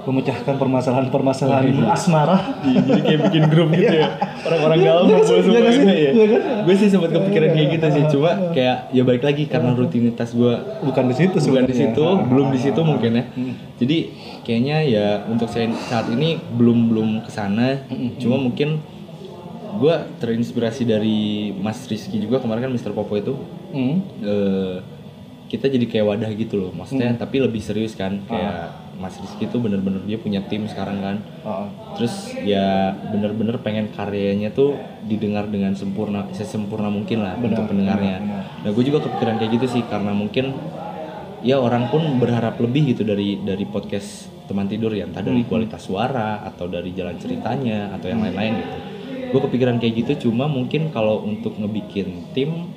Speaker 2: memecahkan permasalahan-permasalahan asmara.
Speaker 3: Jadi kayak bikin grup gitu ya. Orang-orang galau
Speaker 2: Iya Iya sih?
Speaker 3: semua gitu ya.
Speaker 2: Iya kan?
Speaker 3: Gue sih sempat kepikiran kayak gitu sih. Cuma kayak ya balik lagi karena rutinitas gue
Speaker 2: Bukan di situ
Speaker 3: bukan di situ, belum di situ mungkin ya. Jadi kayaknya ya untuk saya saat ini belum belum ke sana. Cuma mungkin gue terinspirasi dari Mas Rizky juga kemarin kan Mr. Popo itu
Speaker 2: Hmm.
Speaker 3: eh, kita jadi kayak wadah gitu loh maksudnya tapi lebih serius kan kayak Mas Rizky tuh bener-bener dia punya tim sekarang kan.
Speaker 2: Oh.
Speaker 3: terus ya bener-bener pengen karyanya tuh didengar dengan sempurna sesempurna mungkin lah untuk pendengarnya. nah gue juga kepikiran kayak gitu sih karena mungkin ya orang pun berharap lebih gitu dari dari podcast teman tidur ya. Entah dari kualitas suara atau dari jalan ceritanya atau yang lain-lain gitu. Gue kepikiran kayak gitu cuma mungkin kalau untuk ngebikin tim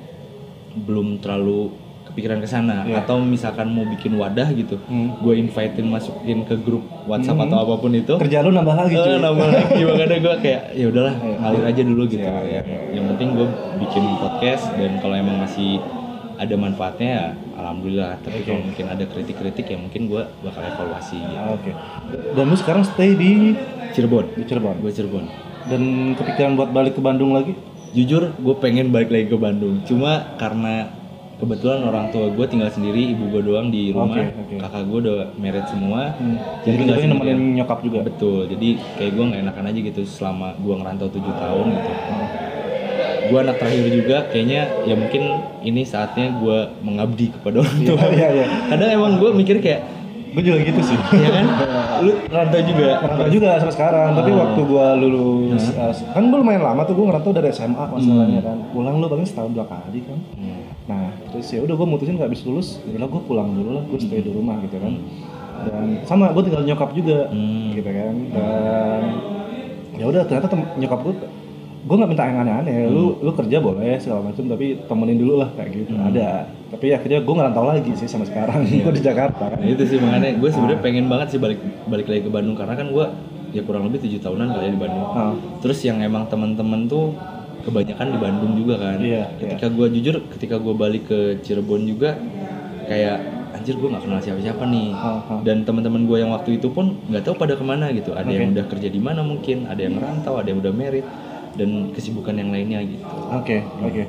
Speaker 3: belum terlalu kepikiran ke sana. Atau misalkan mau bikin wadah gitu gue invitein masukin ke grup WhatsApp atau apa pun itu.
Speaker 2: Kerja lu nambah lagi cuy.
Speaker 3: Eh, nambah lagi. Makanya gue kayak ya udahlah ngalir aja dulu gitu. Ya, yang penting gue bikin podcast dan kalau emang masih ada manfaatnya ya alhamdulillah. Tapi kalau mungkin ada kritik-kritik ya mungkin gue bakal evaluasi gitu.
Speaker 2: Ah, Oke. Dan lu sekarang stay di
Speaker 3: Cirebon.
Speaker 2: Di Cirebon.
Speaker 3: gue Cirebon.
Speaker 2: Dan kepikiran buat balik ke Bandung lagi?
Speaker 3: jujur gue pengen balik lagi ke Bandung. Cuma karena kebetulan orang tua gue tinggal sendiri ibu gue doang di rumah
Speaker 2: Oke, oke.
Speaker 3: kakak gue udah married semua
Speaker 2: Jadi
Speaker 3: tinggal
Speaker 2: kita nemenin nyokap juga.
Speaker 3: Betul, jadi kayak gue nggak enakan aja gitu selama gue ngerantau tujuh tahun gitu. Gue anak terakhir juga, kayaknya ya mungkin ini saatnya gue mengabdi kepada orang tua.
Speaker 2: Iya, iya.
Speaker 3: Kadang emang gue mikir kayak,
Speaker 2: Gue juga gitu sih.
Speaker 3: ya kan, lu rantau juga.
Speaker 2: Ngerantau juga sampai sekarang, tapi waktu gua lulus eh, kan gua lumayan lama tuh gua ngerantau dari SMA masalahnya kan. Pulang lu paling setahun dua kali kan. Nah, terus ya udah gua mutusin gak habis lulus, ya udah gua pulang dulu lah, gua stay di rumah gitu kan. Dan sama gua tinggal nyokap juga
Speaker 3: Hmm.
Speaker 2: gitu kan. Dan ya udah ternyata nyokap gua gue nggak minta yang aneh-aneh. Lu lu kerja boleh segala macam tapi temenin dulu lah kayak gitu. Ada. Tapi akhirnya gue ngerantau lagi sih sama sekarang. Gue di Jakarta kan.
Speaker 3: Nah itu sih makanya gue sebenarnya pengen banget sih balik balik lagi ke Bandung. Karena kan gue ya kurang lebih tujuh tahunan kali ya di Bandung.
Speaker 2: Ah.
Speaker 3: Terus yang emang teman-teman tuh kebanyakan di Bandung juga kan.
Speaker 2: Iya,
Speaker 3: Ketika gue jujur, ketika gue balik ke Cirebon juga kayak anjir gue nggak kenal siapa-siapa nih.
Speaker 2: Ah, ah.
Speaker 3: Dan teman-teman gue yang waktu itu pun nggak tahu pada ke mana gitu. Ada yang udah kerja di mana mungkin, ada yang ngerantau, ada yang udah merit dan kesibukan yang lainnya gitu.
Speaker 2: Oke, oke.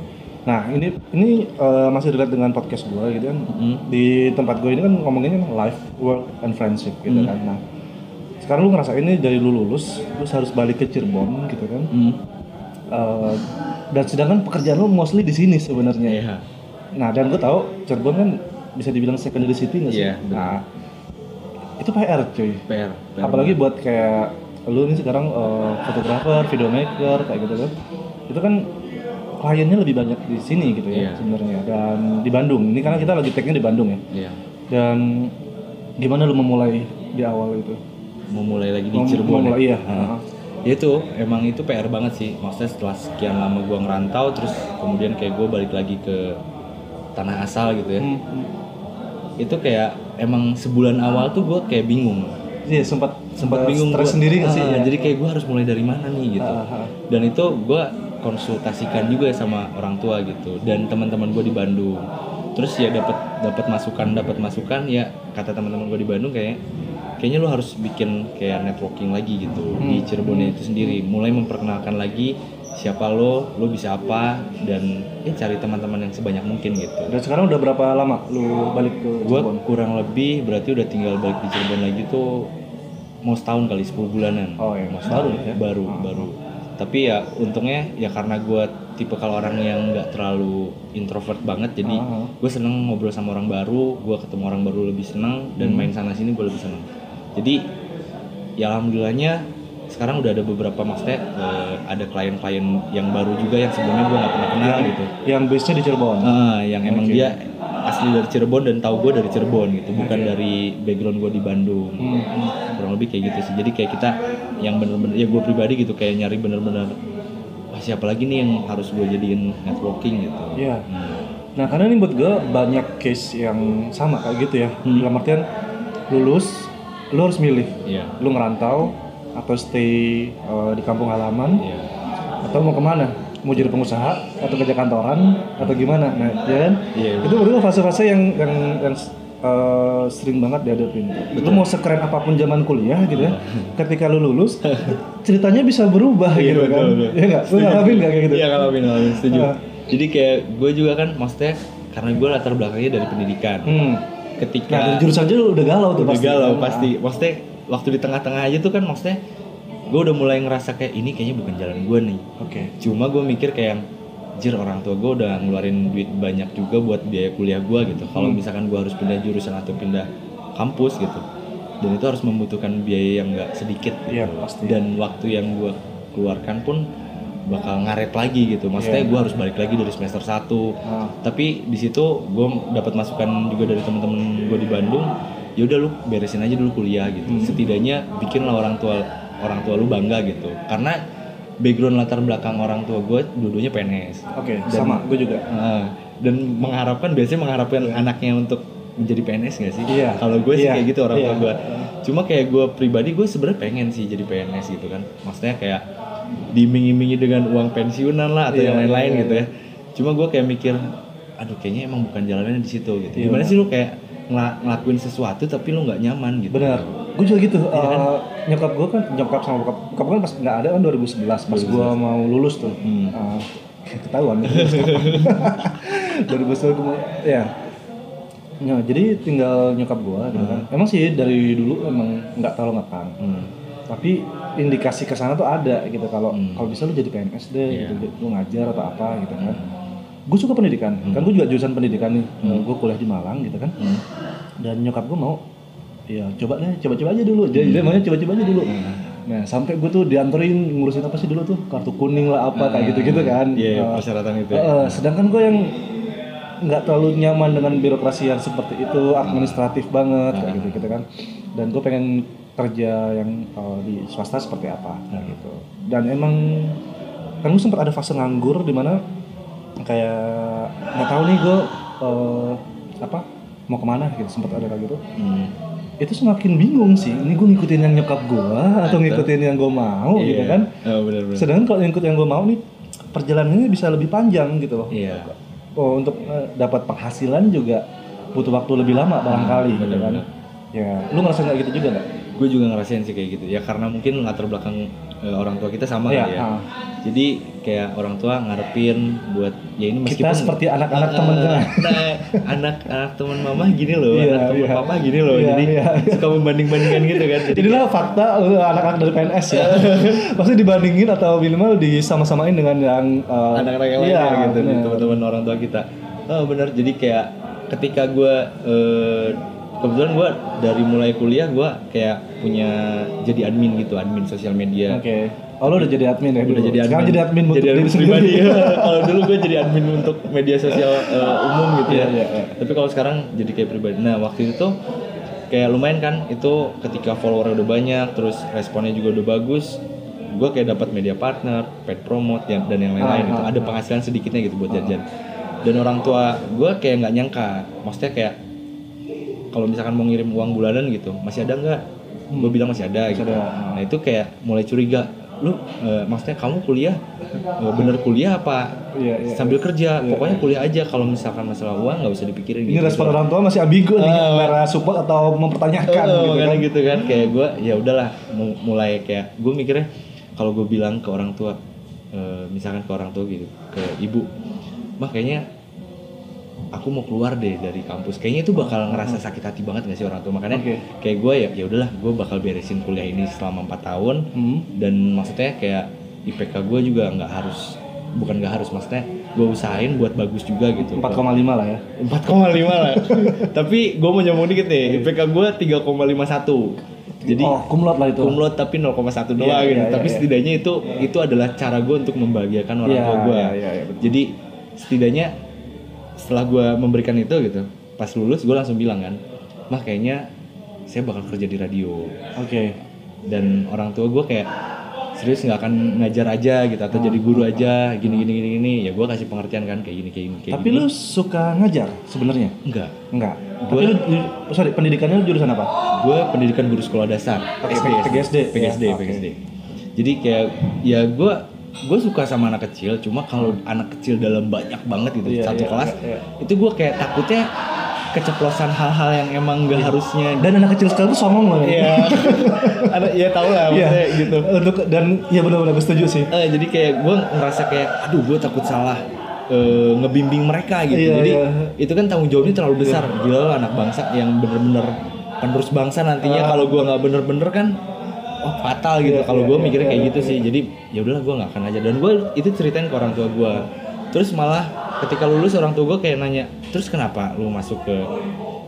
Speaker 2: Nah, ini ini eh, masih dekat dengan podcast gue gitu kan. Di tempat gue ini kan ngomonginnya life, work, and friendship gitu kan. Nah, sekarang lu ngerasa ini dari lu lulus, terus harus balik ke Cirebon gitu kan.
Speaker 3: Hmm.
Speaker 2: Eh, dan sedangkan pekerjaan lu mostly di sini sebenarnya.
Speaker 3: Iya.
Speaker 2: Nah, dan gue tahu Cirebon kan bisa dibilang secondary city nggak sih?
Speaker 3: Iya, benar.
Speaker 2: Nah, itu PR cuy.
Speaker 3: PR. PR
Speaker 2: Apalagi buat kayak lu ini sekarang eh, fotografer, videomaker kayak gitu kan. Itu kan kliennya lebih banyak di sini gitu ya
Speaker 3: Iya.
Speaker 2: sebenarnya dan di Bandung. Ini karena kita lagi tag-nya di Bandung ya.
Speaker 3: Iya.
Speaker 2: Dan gimana lu memulai di awal itu?
Speaker 3: Mau mulai lagi di Cirebon. ya?
Speaker 2: memulai, iya.
Speaker 3: Ya itu emang itu PR banget sih maksudnya setelah sekian lama gua ngerantau terus kemudian kayak gue balik lagi ke tanah asal gitu ya
Speaker 2: Hmm, hmm.
Speaker 3: itu kayak emang sebulan awal tuh gue kayak bingung
Speaker 2: Iya sempat
Speaker 3: sempat bingung
Speaker 2: stres
Speaker 3: gua.
Speaker 2: sendiri nggak sih?
Speaker 3: Ah,
Speaker 2: ya?
Speaker 3: jadi kayak gue harus mulai dari mana nih gitu
Speaker 2: Ah, ah.
Speaker 3: dan itu gue konsultasikan juga sama orang tua gitu dan teman-teman gue di Bandung terus ya dapat dapat masukan dapat masukan ya kata teman-teman gue di Bandung kayak kayaknya lu harus bikin kayak networking lagi gitu di
Speaker 2: Hmm.
Speaker 3: Cirebon itu sendiri mulai memperkenalkan lagi siapa lo lo bisa apa dan ya cari teman-teman yang sebanyak mungkin gitu
Speaker 2: Dan sekarang udah berapa lama lu balik ke
Speaker 3: gue
Speaker 2: Cirebon?
Speaker 3: kurang lebih berarti udah tinggal balik di Cirebon lagi tuh mau setahun kali 10 bulanan
Speaker 2: Oh, iya.
Speaker 3: mau
Speaker 2: Baru
Speaker 3: setahun,
Speaker 2: ya?
Speaker 3: baru baru tapi ya untungnya ya karena gue tipe kalau orang yang nggak terlalu introvert banget jadi
Speaker 2: Ah.
Speaker 3: gue seneng ngobrol sama orang baru gue ketemu orang baru lebih seneng dan
Speaker 2: Hmm.
Speaker 3: main sana sini gue lebih seneng jadi ya alhamdulillahnya sekarang udah ada beberapa maksudnya eh, ada klien-klien yang baru juga yang sebelumnya gue nggak pernah kenal gitu
Speaker 2: Yang base-nya di Cirebon.
Speaker 3: Ah, yang emang
Speaker 2: Oke.
Speaker 3: dia asli dari Cirebon dan tahu gue dari Cirebon gitu bukan dari background gue di Bandung
Speaker 2: hmm.
Speaker 3: Kurang lebih kayak gitu sih jadi kayak kita yang bener-bener ya gue pribadi gitu kayak nyari bener-bener wah siapa lagi nih yang harus gue jadiin networking gitu
Speaker 2: Iya.
Speaker 3: Hmm.
Speaker 2: Nah karena ini buat gue banyak case yang sama kayak gitu ya.
Speaker 3: Hmm.
Speaker 2: Dalam artian lulus, lu harus milih.
Speaker 3: Iya.
Speaker 2: Lu ngerantau atau stay uh, di kampung halaman
Speaker 3: Iya.
Speaker 2: atau mau ke mana? Mau jadi pengusaha atau kerja kantoran atau gimana? Nah, ya kan?
Speaker 3: Iya,
Speaker 2: Itu berdua fase-fase yang yang yang uh, sering banget dihadapin. Lu mau sekeren apa pun zaman kuliah gitu ya. Ketika lu lulus, ceritanya bisa berubah
Speaker 3: Iya,
Speaker 2: gitu
Speaker 3: betul,
Speaker 2: kan.
Speaker 3: betul.
Speaker 2: Iya nggak? Lu ngalamin nggak kayak gitu?
Speaker 3: Iya ngalamin ngalamin setuju.
Speaker 2: Ah.
Speaker 3: Jadi kayak gue juga kan maksudnya karena gue latar belakangnya dari pendidikan.
Speaker 2: Hmm.
Speaker 3: Ketika
Speaker 2: Nah, dari jurusan aja udah galau tuh
Speaker 3: udah
Speaker 2: pasti.
Speaker 3: galau
Speaker 2: kan?
Speaker 3: pasti. Maksudnya waktu di tengah-tengah aja tuh kan maksudnya gue udah mulai ngerasa kayak ini kayaknya bukan jalan gue nih.
Speaker 2: Oke.
Speaker 3: Cuma gue mikir kayak jir orang tua gue udah ngeluarin duit banyak juga buat biaya kuliah gue gitu. Kalau
Speaker 2: Hmm.
Speaker 3: misalkan gue harus pindah jurusan atau pindah kampus gitu. Dan itu harus membutuhkan biaya yang nggak sedikit gitu.
Speaker 2: Iya, pasti.
Speaker 3: Dan waktu yang gue keluarkan pun bakal ngaret lagi gitu. Maksudnya
Speaker 2: Iya.
Speaker 3: gue harus balik lagi dari semester 1
Speaker 2: Ah.
Speaker 3: tapi di situ gue dapat masukan juga dari teman-teman gue di Bandung ya udah lu beresin aja dulu kuliah gitu
Speaker 2: Hmm.
Speaker 3: setidaknya bikinlah orang tua orang tua lu bangga gitu karena background latar belakang orang tua gue dulunya PNS
Speaker 2: Oke,
Speaker 3: Dan-
Speaker 2: sama gue juga.
Speaker 3: Nah, dan mengharapkan biasanya mengharapkan anaknya untuk menjadi PNS gak sih?
Speaker 2: Iya.
Speaker 3: Kalau gue sih
Speaker 2: Iya.
Speaker 3: kayak gitu orang tua
Speaker 2: Iya.
Speaker 3: gue. Cuma kayak gue pribadi gue sebenarnya pengen sih jadi PNS gitu kan. Maksudnya kayak diiming-imingi dengan uang pensiunan lah atau
Speaker 2: Iya,
Speaker 3: yang lain-lain
Speaker 2: iya,
Speaker 3: gitu ya. Cuma gue kayak mikir, aduh kayaknya emang bukan jalannya di situ gitu.
Speaker 2: Iya,
Speaker 3: Gimana sih lu kayak ngela- ngelakuin sesuatu tapi lu nggak nyaman gitu?
Speaker 2: Benar. Gue juga gitu.
Speaker 3: Iya kan?
Speaker 2: Eh, nyokap gue kan nyokap sama bokap. Bokap kan pas nggak ada kan 2011 pas gue mau lulus tuh.
Speaker 3: Hmm.
Speaker 2: Eh, ketahuan. 2011 gue ya. Ya, jadi tinggal nyokap gue gitu kan. Emang sih dari dulu emang nggak terlalu ngekang.
Speaker 3: Hmm.
Speaker 2: Tapi indikasi ke sana tuh ada gitu kalau
Speaker 3: Hmm.
Speaker 2: kalau bisa lu jadi PNS deh,
Speaker 3: Iya.
Speaker 2: gitu, lu ngajar atau apa gitu kan. Gue suka pendidikan, kan gue juga jurusan pendidikan nih. gue kuliah di Malang gitu kan.
Speaker 3: Hmm.
Speaker 2: dan nyokap gue mau ya coba deh coba-coba aja dulu. Jadi dia maunya coba-coba aja dulu. Nah sampai gue tuh dianterin ngurusin apa sih dulu tuh? Kartu kuning lah apa kayak gitu-gitu kan.
Speaker 3: Iya, iya,
Speaker 2: Eh,
Speaker 3: persyaratan itu.
Speaker 2: eh, sedangkan gue yang nggak terlalu nyaman dengan birokrasi yang seperti itu administratif banget kayak gitu gitu kan. Dan gue pengen kerja yang eh, di swasta seperti apa kayak gitu. Dan emang kan gue sempat ada fase nganggur di mana kayak nggak tahu nih gue eh, apa mau ke mana gitu sempat ada kayak gitu
Speaker 3: Hmm.
Speaker 2: itu semakin bingung sih ini gue ngikutin yang nyokap gue atau ngikutin yang gue mau gitu
Speaker 3: Iya.
Speaker 2: kan
Speaker 3: Oh, benar-benar.
Speaker 2: sedangkan kalau ngikut yang gue mau nih perjalanannya bisa lebih panjang gitu loh
Speaker 3: Iya.
Speaker 2: oh, untuk eh, dapat penghasilan juga butuh waktu lebih lama barangkali gitu kan ya lu ngerasa nggak gitu juga nggak
Speaker 3: gue juga ngerasain sih kayak gitu ya karena mungkin latar belakang eh, orang tua kita sama
Speaker 2: Iya,
Speaker 3: kali ya
Speaker 2: ah.
Speaker 3: jadi kayak orang tua ngarepin buat ya ini meskipun
Speaker 2: kita seperti anak-anak
Speaker 3: Ah,
Speaker 2: teman kita
Speaker 3: nah anak anak teman mama gini loh
Speaker 2: Iya,
Speaker 3: anak teman
Speaker 2: iya.
Speaker 3: papa gini loh
Speaker 2: Iya,
Speaker 3: jadi
Speaker 2: iya.
Speaker 3: suka membanding bandingkan gitu kan jadi
Speaker 2: Inilah fakta eh, anak-anak dari PNS ya. Pasti dibandingin atau minimal disama-samain dengan yang eh,
Speaker 3: anak-anak yang
Speaker 2: iya,
Speaker 3: lainnya gitu
Speaker 2: bener.
Speaker 3: teman-teman orang tua kita oh benar jadi kayak ketika gue eh, kebetulan gue dari mulai kuliah gue kayak punya jadi admin gitu admin sosial media
Speaker 2: Oke. Oh lu udah jadi admin ya
Speaker 3: udah
Speaker 2: dulu?
Speaker 3: jadi admin
Speaker 2: Sekarang jadi admin untuk
Speaker 3: jadi
Speaker 2: diri
Speaker 3: admin
Speaker 2: sendiri.
Speaker 3: pribadi ya. kalau dulu gue jadi admin untuk media sosial eh, umum gitu ya
Speaker 2: Iya, iya, iya.
Speaker 3: tapi kalau sekarang jadi kayak pribadi nah waktu itu tuh kayak lumayan kan itu ketika follower udah banyak terus responnya juga udah bagus gue kayak dapat media partner, paid promote dan dan yang lain-lain
Speaker 2: Ah,
Speaker 3: itu
Speaker 2: ah,
Speaker 3: ada penghasilan sedikitnya gitu buat jajan dan orang tua gue kayak nggak nyangka maksudnya kayak kalau misalkan mau ngirim uang bulanan gitu masih ada nggak gue bilang masih ada gitu
Speaker 2: ada.
Speaker 3: nah itu kayak mulai curiga lu eh, maksudnya kamu kuliah eh, bener kuliah apa
Speaker 2: Iya, iya.
Speaker 3: sambil kerja pokoknya kuliah aja kalau misalkan masalah uang nggak usah dipikirin
Speaker 2: Ini
Speaker 3: gitu
Speaker 2: respon orang tua masih ambigu nih,
Speaker 3: Ah.
Speaker 2: antara support atau mempertanyakan
Speaker 3: Oh,
Speaker 2: gitu
Speaker 3: makanya
Speaker 2: kan.
Speaker 3: gitu kan kayak gue ya udahlah mu- mulai kayak gue mikirnya kalau gue bilang ke orang tua eh, misalkan ke orang tua gitu ke ibu mah kayaknya aku mau keluar deh dari kampus kayaknya itu bakal ngerasa sakit hati banget gak sih orang tua makanya
Speaker 2: Oke.
Speaker 3: kayak gue ya ya udahlah gue bakal beresin kuliah ini selama empat tahun
Speaker 2: Hmm.
Speaker 3: dan maksudnya kayak IPK gue juga nggak harus bukan nggak harus maksudnya gue usahain buat bagus juga gitu
Speaker 2: 4,5 lah ya.
Speaker 3: 4,5 lah. Tapi gue mau nyambung dikit nih. IPK gue 3,51. Jadi
Speaker 2: oh, kumlot lah itu.
Speaker 3: kumlot tapi 0,1 doang
Speaker 2: Iya,
Speaker 3: gitu.
Speaker 2: iya,
Speaker 3: tapi
Speaker 2: iya.
Speaker 3: setidaknya itu itu adalah cara gue untuk membahagiakan orang
Speaker 2: Iya,
Speaker 3: tua gue.
Speaker 2: iya, iya, iya, betul.
Speaker 3: Jadi setidaknya setelah gue memberikan itu gitu, pas lulus gue langsung bilang kan, mah kayaknya saya bakal kerja di radio.
Speaker 2: Oke.
Speaker 3: Dan orang tua gue kayak serius nggak akan ngajar aja gitu atau jadi guru aja gini gini gini gini ya gue kasih pengertian kan kayak gini kayak gini kayak
Speaker 2: Tapi
Speaker 3: gini.
Speaker 2: lu suka ngajar sebenarnya?
Speaker 3: enggak
Speaker 2: Enggak. Tapi
Speaker 3: Gua-
Speaker 2: lu ju- sorry, pendidikannya lu jurusan apa?
Speaker 3: gue pendidikan guru sekolah dasar
Speaker 2: Oke, PGSD.
Speaker 3: PGSD
Speaker 2: Ya.
Speaker 3: PGSD jadi kayak ya gue gue suka sama anak kecil cuma kalau anak kecil dalam banyak banget gitu
Speaker 2: Iya,
Speaker 3: satu
Speaker 2: iya,
Speaker 3: kelas
Speaker 2: iya, iya.
Speaker 3: itu gue kayak takutnya keceplosan hal-hal yang emang gak harusnya
Speaker 2: Dan anak kecil sekarang tuh songong loh.
Speaker 3: Iya, ada ya tau lah
Speaker 2: Iya,
Speaker 3: maksudnya gitu.
Speaker 2: Untuk dan ya benar-benar gue setuju sih.
Speaker 3: Eh, jadi kayak gue ngerasa kayak, aduh gue takut salah eh, ngebimbing mereka gitu.
Speaker 2: Iya,
Speaker 3: jadi
Speaker 2: iya.
Speaker 3: itu kan tanggung jawabnya terlalu besar. Gila lo anak bangsa yang bener-bener penerus bangsa nantinya kalau gue nggak bener-bener kan oh fatal gitu.
Speaker 2: Iya,
Speaker 3: kalau
Speaker 2: iya,
Speaker 3: gue
Speaker 2: iya,
Speaker 3: mikirnya kayak gitu sih. Jadi ya udahlah gue nggak akan aja. Dan gue itu ceritain ke orang tua gue. Terus malah ketika lulus orang tua gue kayak nanya, terus kenapa lu masuk ke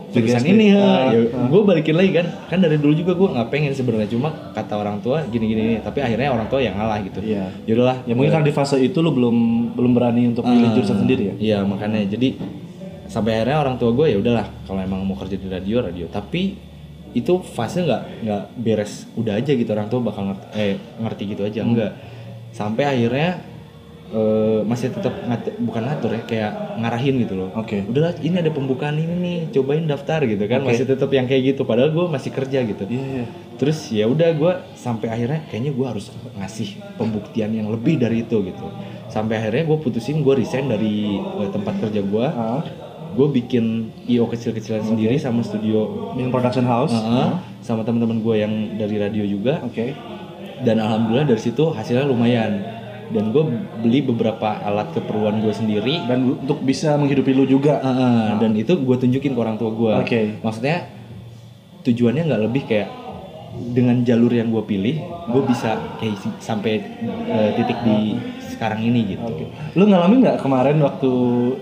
Speaker 3: jurusan ini ya?
Speaker 2: Ah,
Speaker 3: ya
Speaker 2: ah.
Speaker 3: gue balikin lagi kan kan dari dulu juga gue nggak pengen sebenarnya cuma kata orang tua gini gini, gini. tapi akhirnya orang tua yang ngalah gitu
Speaker 2: Iya.
Speaker 3: yaudahlah
Speaker 2: Ya mungkin kan di fase itu lu belum belum berani untuk pilih
Speaker 3: Ah,
Speaker 2: jurusan sendiri ya.
Speaker 3: iya makanya jadi sampai akhirnya orang tua gue ya udahlah kalau emang mau kerja di radio radio tapi itu fase nggak nggak beres udah aja gitu. Orang tua bakal ngerti, eh ngerti gitu aja.
Speaker 2: Hmm.
Speaker 3: enggak sampai akhirnya eh, masih tetap bukan ngatur ya kayak ngarahin gitu loh.
Speaker 2: Oke.
Speaker 3: udahlah ini ada pembukaan ini nih cobain daftar gitu kan.
Speaker 2: Oke.
Speaker 3: masih tetap yang kayak gitu. Padahal gue masih kerja gitu.
Speaker 2: Iya, iya.
Speaker 3: terus ya udah gue sampai akhirnya kayaknya gue harus ngasih pembuktian yang lebih dari itu gitu. Sampai akhirnya gue putusin gue resign dari eh, tempat kerja gue
Speaker 2: Ah,
Speaker 3: gue bikin io kecil-kecilan sendiri sama studio
Speaker 2: Min Production House.
Speaker 3: uh, sama teman-teman gue yang dari radio juga
Speaker 2: Oke.
Speaker 3: dan alhamdulillah dari situ hasilnya lumayan dan gue beli beberapa alat keperluan gue sendiri
Speaker 2: Dan untuk bisa menghidupi lu juga.
Speaker 3: Uh, uh, dan itu gue tunjukin ke orang tua gue.
Speaker 2: Oke.
Speaker 3: Maksudnya tujuannya nggak lebih kayak dengan jalur yang gue pilih, gue bisa kayak sampai uh, titik di sekarang ini gitu.
Speaker 2: Oke. Lu ngalamin nggak kemarin waktu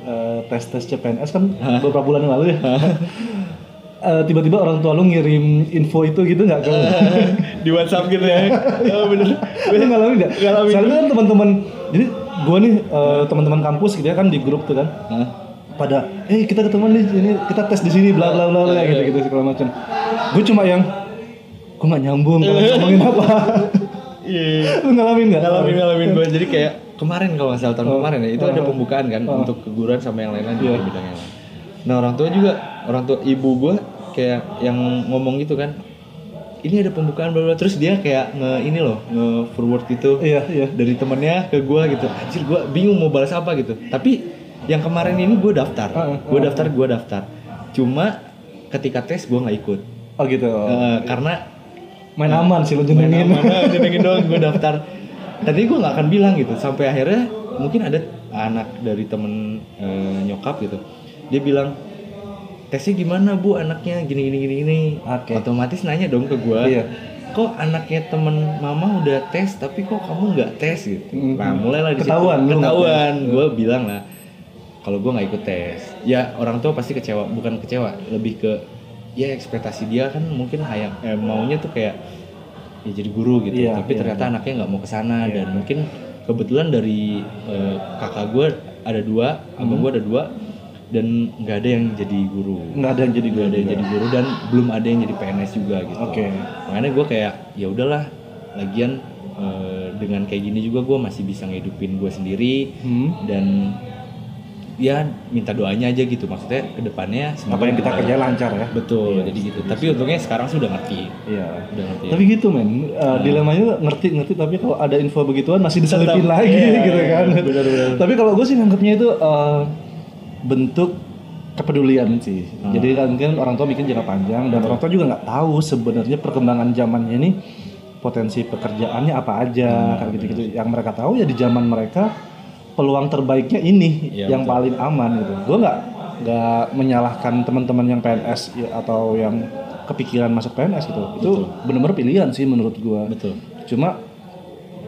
Speaker 2: eh, tes tes CPNS kan beberapa bulan yang lalu ya? Eh, tiba-tiba orang tua lu ngirim info itu gitu nggak ke
Speaker 3: di WhatsApp gitu ya. oh, bener.
Speaker 2: Lu ngalamin nggak?
Speaker 3: Ngalamin.
Speaker 2: Soalnya kan teman-teman, jadi gua nih eh, teman-teman kampus gitu ya kan di grup tuh kan,
Speaker 3: Hah?
Speaker 2: pada, eh kita ketemuan di sini, kita tes di sini, bla bla bla bla gitu gitu segala macam. Gue cuma yang, gue nggak nyambung, ngomongin apa?
Speaker 3: Iya.
Speaker 2: Lu ngalamin nggak?
Speaker 3: ngalamin ngalamin gue jadi kayak kemarin kalau nggak salah tahun
Speaker 2: Oh.
Speaker 3: kemarin ya itu ada
Speaker 2: Oh.
Speaker 3: pembukaan kan
Speaker 2: Oh.
Speaker 3: untuk keguruan sama yang lain-lain
Speaker 2: Iya.
Speaker 3: di bidang yang lain. Nah orang tua juga orang tua ibu gue kayak yang ngomong gitu kan ini ada pembukaan bla bla terus dia kayak nge ini loh nge forward gitu
Speaker 2: Iya iya.
Speaker 3: dari temennya ke gue gitu anjir gue bingung mau balas apa gitu tapi yang kemarin ini gue daftar
Speaker 2: Ah, ah,
Speaker 3: gue daftar gue daftar cuma ketika tes gue nggak ikut
Speaker 2: Oh gitu.
Speaker 3: Eh, karena
Speaker 2: Main aman sih
Speaker 3: main
Speaker 2: jenengin.
Speaker 3: aman. Jenengin doang gue daftar. Tadi gue nggak akan bilang gitu. Sampai akhirnya mungkin ada anak dari temen eh, nyokap gitu. Dia bilang tesnya gimana bu? Anaknya gini gini gini gini.
Speaker 2: Oke.
Speaker 3: otomatis nanya dong ke gue
Speaker 2: Iya.
Speaker 3: kok anaknya temen mama udah tes tapi kok kamu nggak tes? Gitu.
Speaker 2: Mhm.
Speaker 3: nah mulailah di situ.
Speaker 2: Ketahuan nggak
Speaker 3: ketahuan. gue bilang lah kalau gue nggak ikut tes. Ya orang tua pasti kecewa bukan kecewa lebih ke ya ekspektasi dia kan mungkin hayang eh, maunya tuh kayak ya jadi guru gitu
Speaker 2: Iya,
Speaker 3: tapi
Speaker 2: iya,
Speaker 3: ternyata anaknya nggak mau ke sana dan mungkin kebetulan dari eh, kakak gue ada dua abang
Speaker 2: Hmm.
Speaker 3: gue ada dua dan nggak ada yang jadi guru
Speaker 2: Nggak ada yang jadi
Speaker 3: nggak ada yang jadi guru dan belum ada yang jadi PNS juga gitu
Speaker 2: Oke.
Speaker 3: makanya gue kayak ya udahlah lagian eh, dengan kayak gini juga gue masih bisa ngehidupin gue sendiri
Speaker 2: Hmm.
Speaker 3: dan ya minta doanya aja gitu maksudnya ke depannya
Speaker 2: Apa yang kita kerja lancar ya?
Speaker 3: betul jadi gitu tapi untungnya sekarang sudah ngerti
Speaker 2: Iya.
Speaker 3: udah ngerti
Speaker 2: Tapi gitu men, uh, dilemanya ngerti-ngerti tapi kalau ada info begituan masih diselipin
Speaker 3: Tetap,
Speaker 2: lagi
Speaker 3: iya,
Speaker 2: gitu
Speaker 3: iya,
Speaker 2: kan.
Speaker 3: benar-benar.
Speaker 2: Tapi kalau gue sih nganggapnya itu uh, bentuk kepedulian sih.
Speaker 3: Ah.
Speaker 2: Jadi kan, kan orang tua bikin jangka panjang dan orang tua juga nggak tahu sebenarnya perkembangan zamannya ini potensi pekerjaannya apa aja
Speaker 3: Ah,
Speaker 2: kan gitu-gitu. Yang mereka tahu ya di zaman mereka peluang terbaiknya ini
Speaker 3: Iya,
Speaker 2: yang
Speaker 3: betul.
Speaker 2: paling aman gitu. Gue nggak nggak menyalahkan teman-teman yang PNS ya, atau yang kepikiran masuk PNS gitu. Itu bener-bener pilihan sih menurut gue.
Speaker 3: betul
Speaker 2: Cuma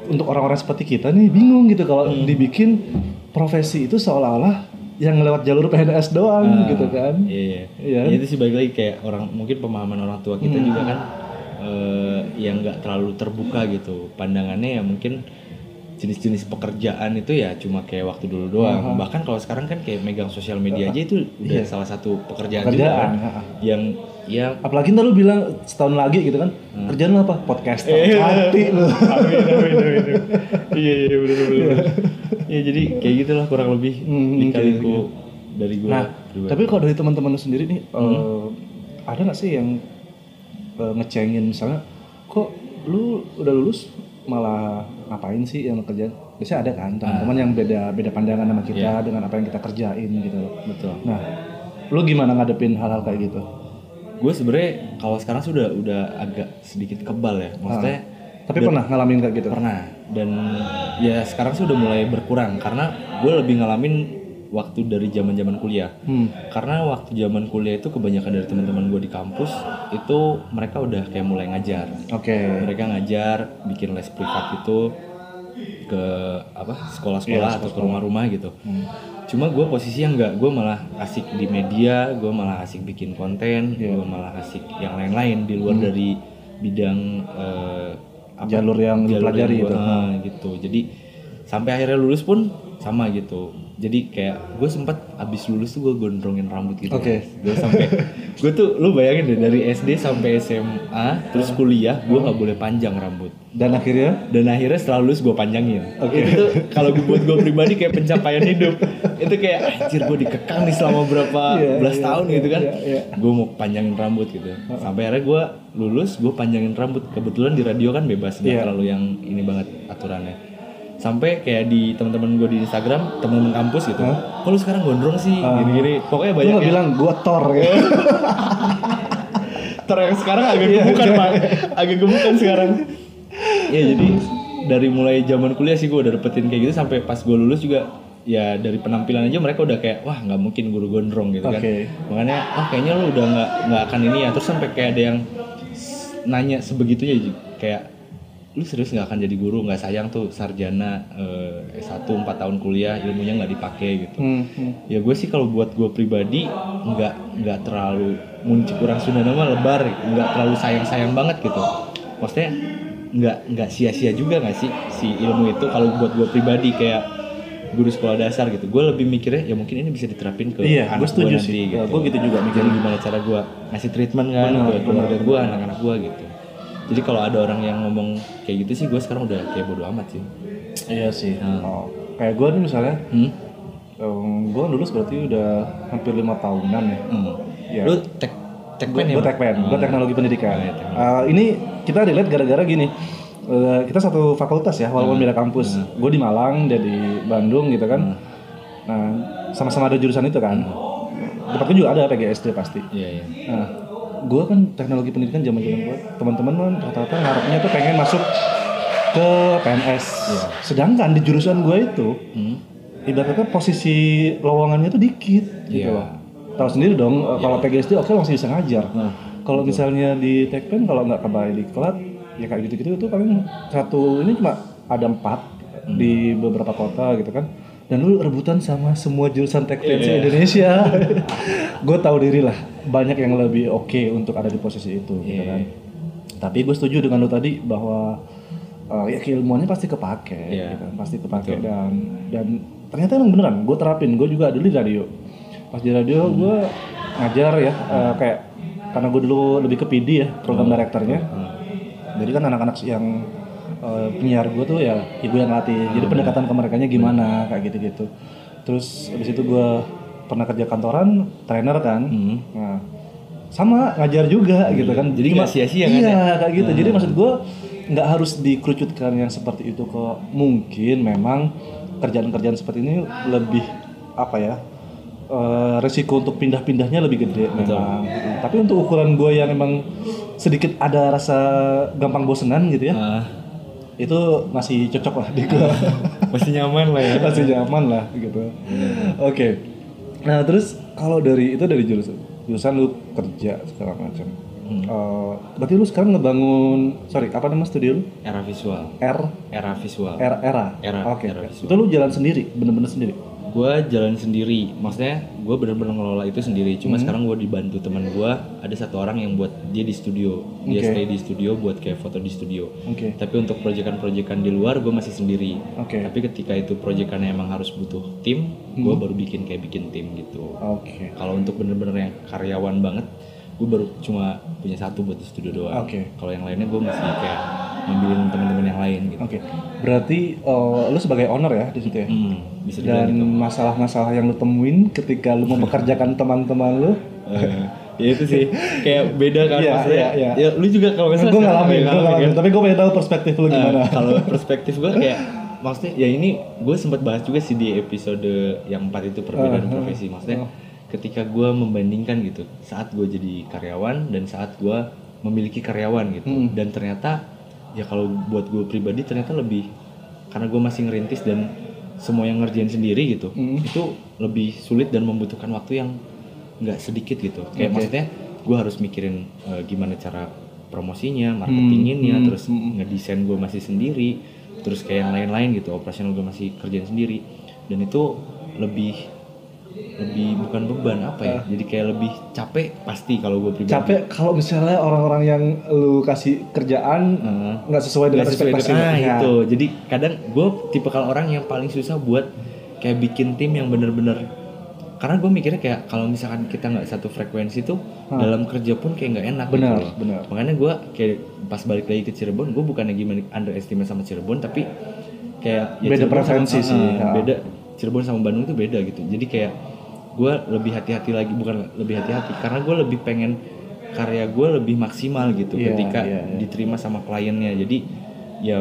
Speaker 2: untuk orang-orang seperti kita nih bingung gitu kalau
Speaker 3: Hmm.
Speaker 2: dibikin profesi itu seolah-olah yang lewat jalur PNS doang
Speaker 3: Ah,
Speaker 2: gitu kan.
Speaker 3: iya, iya.
Speaker 2: Iya.
Speaker 3: Ya, itu sih balik lagi kayak orang mungkin pemahaman orang tua kita
Speaker 2: Hmm.
Speaker 3: juga kan eh, yang nggak terlalu terbuka gitu pandangannya ya mungkin jenis-jenis pekerjaan itu ya cuma kayak waktu dulu doang bahkan kalau sekarang kan kayak megang sosial media aja itu udah salah satu pekerjaan, juga
Speaker 2: Iya. Pekerjaan,
Speaker 3: kan.
Speaker 2: ha-ha.
Speaker 3: yang ya
Speaker 2: Apalagi ntar lu bilang setahun lagi gitu kan, kerjaan lu apa? Podcaster. Mati lu.
Speaker 3: amin amin amin iya iya benar benar ya jadi kayak gitulah kurang lebih
Speaker 2: Hmm,
Speaker 3: dikaliku dari gue
Speaker 2: Nah, tapi kalau dari teman-teman lu sendiri nih, eh, ada nggak sih yang eh, ngecengin misalnya, kok lu udah lulus malah ngapain sih yang kerjaan? Biasanya ada kan teman-teman yang beda beda pandangan sama kita dengan apa yang kita kerjain gitu loh.
Speaker 3: betul
Speaker 2: Nah, lu gimana ngadepin hal-hal kayak gitu?
Speaker 3: gue sebenarnya kalau sekarang sudah udah agak sedikit kebal ya maksudnya
Speaker 2: Tapi pernah ngalamin kayak gitu?
Speaker 3: pernah dan ya sekarang sih udah mulai berkurang karena gue lebih ngalamin waktu dari zaman zaman kuliah.
Speaker 2: Hmm.
Speaker 3: karena waktu zaman kuliah itu kebanyakan dari teman-teman gue di kampus itu mereka udah kayak mulai ngajar.
Speaker 2: Oke.
Speaker 3: mereka ngajar bikin les privat gitu ke apa sekolah-sekolah atau ke rumah-rumah gitu. Cuma gue posisinya enggak gue malah asik di media gue malah asik bikin konten gue malah asik yang lain-lain di luar dari bidang eh, apa,
Speaker 2: Jalur yang lu pelajari
Speaker 3: gua-
Speaker 2: itu.
Speaker 3: ah, gitu. Jadi sampai akhirnya lulus pun sama gitu jadi kayak gue sempat abis lulus tuh gue gondrongin rambut gitu.
Speaker 2: Oke.
Speaker 3: gue sampai gue tuh lu bayangin deh dari SD sampai SMA terus kuliah gue nggak boleh panjang rambut.
Speaker 2: Dan akhirnya?
Speaker 3: Dan akhirnya setelah lulus gue panjangin. Itu tuh kalau gue buat gue pribadi kayak pencapaian hidup. Itu kayak anjir gue dikekang nih selama berapa
Speaker 2: Iya,
Speaker 3: belas
Speaker 2: iya,
Speaker 3: tahun
Speaker 2: iya,
Speaker 3: gitu kan.
Speaker 2: iya, iya.
Speaker 3: gue mau panjangin rambut gitu. Sampai akhirnya gue lulus gue panjangin rambut. Kebetulan di radio kan bebas nggak
Speaker 2: Iya.
Speaker 3: terlalu yang ini banget aturannya sampai kayak di teman-teman gue di Instagram teman-teman kampus gitu kok lu sekarang gondrong sih gini-gini pokoknya banyak yang
Speaker 2: bilang gua Thor ya?
Speaker 3: Ter yang sekarang agak
Speaker 2: Iya,
Speaker 3: gemukan
Speaker 2: iya.
Speaker 3: pak, agak gemukan sekarang. ya jadi dari mulai zaman kuliah sih gue udah dapetin kayak gitu sampai pas gue lulus juga ya dari penampilan aja mereka udah kayak wah nggak mungkin guru gondrong gitu kan.
Speaker 2: Oke.
Speaker 3: Makanya oh kayaknya lu udah nggak nggak akan ini ya terus sampai kayak ada yang nanya sebegitunya kayak lu serius nggak akan jadi guru nggak sayang tuh sarjana eh, S1 4 tahun kuliah ilmunya nggak dipakai gitu
Speaker 2: Hmm, hmm.
Speaker 3: ya gue sih kalau buat gue pribadi nggak nggak terlalu muncul kurang Sunda nama lebar nggak terlalu sayang sayang banget gitu maksudnya nggak nggak sia-sia juga nggak sih si ilmu itu kalau buat gue pribadi kayak guru sekolah dasar gitu gue lebih mikirnya ya mungkin ini bisa diterapin ke
Speaker 2: Iya,
Speaker 3: anak
Speaker 2: gue setuju
Speaker 3: gua
Speaker 2: sih.
Speaker 3: nanti
Speaker 2: Ya, gua gitu juga mikirnya.
Speaker 3: Gimana cara gue ngasih treatment kan
Speaker 2: Benar,
Speaker 3: ke keluarga gue anak-anak gue gitu jadi kalau ada orang yang ngomong kayak gitu sih gue sekarang udah kayak bodo amat sih
Speaker 2: Iya sih.
Speaker 3: Hmm.
Speaker 2: Oh, kayak gue nih misalnya,
Speaker 3: hmm?
Speaker 2: gue lulus berarti udah hampir lima tahunan ya.
Speaker 3: Hmm.
Speaker 2: Iya.
Speaker 3: lu tek tekpen ya
Speaker 2: Gue tekpen, gue
Speaker 3: Oh.
Speaker 2: teknologi pendidikan.
Speaker 3: Oh, iya, teknologi.
Speaker 2: Eh, ini kita relate gara-gara gini. Eh, kita satu fakultas ya, walaupun
Speaker 3: Hmm.
Speaker 2: beda kampus. Gue di Malang, dia di Bandung gitu kan. Nah, sama-sama ada jurusan itu kan. Tempatku juga ada PGSD pasti.
Speaker 3: Iya iya.
Speaker 2: Nah, gue kan teknologi pendidikan zaman zaman gue, teman-teman kan rata-rata ngarepnya tuh pengen masuk ke PNS. Sedangkan di jurusan gue itu,
Speaker 3: Hmm.
Speaker 2: ibaratnya posisi lowongannya tuh dikit gitu
Speaker 3: Iya.
Speaker 2: loh. Tahu sendiri dong, eh, kalau PGSD oke masih bisa ngajar.
Speaker 3: Nah,
Speaker 2: kalau misalnya di Tekpen kalau nggak kebaik di Klat, ya kayak gitu-gitu itu paling satu ini cuma ada empat di beberapa kota gitu kan. Dan lu rebutan sama semua jurusan Tekpen
Speaker 3: Iya.
Speaker 2: Indonesia. gue tahu diri lah, banyak yang lebih oke untuk ada di posisi itu gitu
Speaker 3: Iya.
Speaker 2: kan. Tapi gue setuju dengan lu tadi bahwa uh, ya keilmuannya pasti kepake,
Speaker 3: Iya.
Speaker 2: gitu. pasti kepake dan dan ternyata emang beneran. Gue terapin, gue juga dulu di radio. Pas di radio
Speaker 3: Hmm.
Speaker 2: gue ngajar ya, uh, kayak karena gue dulu lebih ke PD ya, program directornya.
Speaker 3: Hmm.
Speaker 2: Jadi kan anak-anak yang uh, penyiar gue tuh ya ibu yang latih. Jadi
Speaker 3: Hmm.
Speaker 2: pendekatan ke mereka gimana kayak gitu-gitu. Terus habis itu gue pernah kerja kantoran, trainer kan.
Speaker 3: Hmm.
Speaker 2: Nah, sama ngajar juga gitu kan.
Speaker 3: Jadi nggak sia-sia kan
Speaker 2: Iya,
Speaker 3: ya?
Speaker 2: kayak gitu. Jadi maksud gue nggak harus dikerucutkan yang seperti itu ke mungkin memang kerjaan-kerjaan seperti ini lebih apa ya? eh, resiko untuk pindah-pindahnya lebih gede memang. Tapi untuk ukuran gue yang emang sedikit ada rasa gampang bosenan gitu ya,
Speaker 3: Ah,
Speaker 2: itu masih cocok lah di gue.
Speaker 3: masih nyaman lah ya.
Speaker 2: masih nyaman lah gitu. Oke. Nah terus kalau dari itu dari jurusan jurusan lu kerja segala macam. Eh, berarti lu sekarang ngebangun sorry apa nama studio lu?
Speaker 3: Era visual.
Speaker 2: R
Speaker 3: Era visual.
Speaker 2: R era.
Speaker 3: Era-
Speaker 2: Oke.
Speaker 3: era
Speaker 2: oke.
Speaker 3: visual.
Speaker 2: Itu lu jalan sendiri, bener-bener sendiri.
Speaker 3: Gue jalan sendiri maksudnya gue bener-bener ngelola itu sendiri
Speaker 2: Hmm.
Speaker 3: cuma sekarang gue dibantu teman gue ada satu orang yang buat dia di studio dia
Speaker 2: Oke.
Speaker 3: stay di studio buat kayak foto di studio
Speaker 2: Oke.
Speaker 3: tapi untuk proyekan-proyekan di luar gue masih sendiri
Speaker 2: Oke.
Speaker 3: tapi ketika itu proyekannya emang harus butuh tim gue baru bikin kayak bikin tim gitu
Speaker 2: Oke.
Speaker 3: kalau untuk bener-bener yang karyawan banget gue baru cuma punya satu buat di studio doang
Speaker 2: Oke.
Speaker 3: kalau yang lainnya gue masih kayak ngambilin teman-teman yang lain gitu
Speaker 2: Oke. Berarti eh, lu sebagai owner ya di situ ya?
Speaker 3: Hmm, bisa
Speaker 2: Dan
Speaker 3: gitu
Speaker 2: masalah-masalah yang lu temuin ketika lu mempekerjakan teman-teman lu,
Speaker 3: Eh, ya itu sih kayak beda kan
Speaker 2: Iya,
Speaker 3: maksudnya
Speaker 2: iya, iya.
Speaker 3: ya lu juga kalau misalnya
Speaker 2: gue ngalamin, gue ngalamin.
Speaker 3: kan.
Speaker 2: Tapi gue pengen tahu perspektif lu
Speaker 3: Eh,
Speaker 2: gimana.
Speaker 3: kalau perspektif gue kayak maksudnya ya ini gue sempat bahas juga sih di episode yang empat itu perbedaan
Speaker 2: Uh, uh,
Speaker 3: profesi maksudnya ketika gue membandingkan gitu. Saat gue jadi karyawan dan saat gue memiliki karyawan gitu.
Speaker 2: Hmm.
Speaker 3: dan ternyata ya kalau buat gue pribadi ternyata lebih karena gue masih ngerintis dan semua yang ngerjain sendiri gitu
Speaker 2: Hmm.
Speaker 3: itu lebih sulit dan membutuhkan waktu yang nggak sedikit gitu. Kayak
Speaker 2: Oke.
Speaker 3: maksudnya gue harus mikirin eh, gimana cara promosinya marketinginnya
Speaker 2: hmm,
Speaker 3: terus ngedesain gue masih sendiri terus kayak yang lain-lain gitu operasional gue masih kerjain sendiri. Dan itu lebih lebih bukan beban apa ya jadi kayak lebih capek pasti kalau gue pribadi
Speaker 2: Capek kalau misalnya orang-orang yang lu kasih kerjaan nggak sesuai dengan
Speaker 3: Nggak sesuai
Speaker 2: ekspektasi
Speaker 3: dengan-
Speaker 2: lu.
Speaker 3: ah,
Speaker 2: Ya.
Speaker 3: itu jadi kadang gue tipe kalau orang yang paling susah buat kayak bikin tim yang bener-bener karena gue mikirnya kayak kalau misalkan kita nggak satu frekuensi tuh dalam kerja pun kayak nggak enak
Speaker 2: Hmm. Benar,
Speaker 3: gitu loh.
Speaker 2: benar.
Speaker 3: makanya gue kayak pas balik lagi ke Cirebon gue bukannya gimana underestimate sama Cirebon tapi kayak
Speaker 2: Beda
Speaker 3: Cirebon
Speaker 2: preferensi
Speaker 3: sama-
Speaker 2: sih,
Speaker 3: ah,
Speaker 2: ya.
Speaker 3: beda Cirebon sama Bandung itu beda gitu jadi kayak gue lebih hati-hati lagi bukan lebih hati-hati karena gue lebih pengen karya gue lebih maksimal gitu
Speaker 2: Iya,
Speaker 3: ketika
Speaker 2: iya, iya.
Speaker 3: diterima sama kliennya jadi ya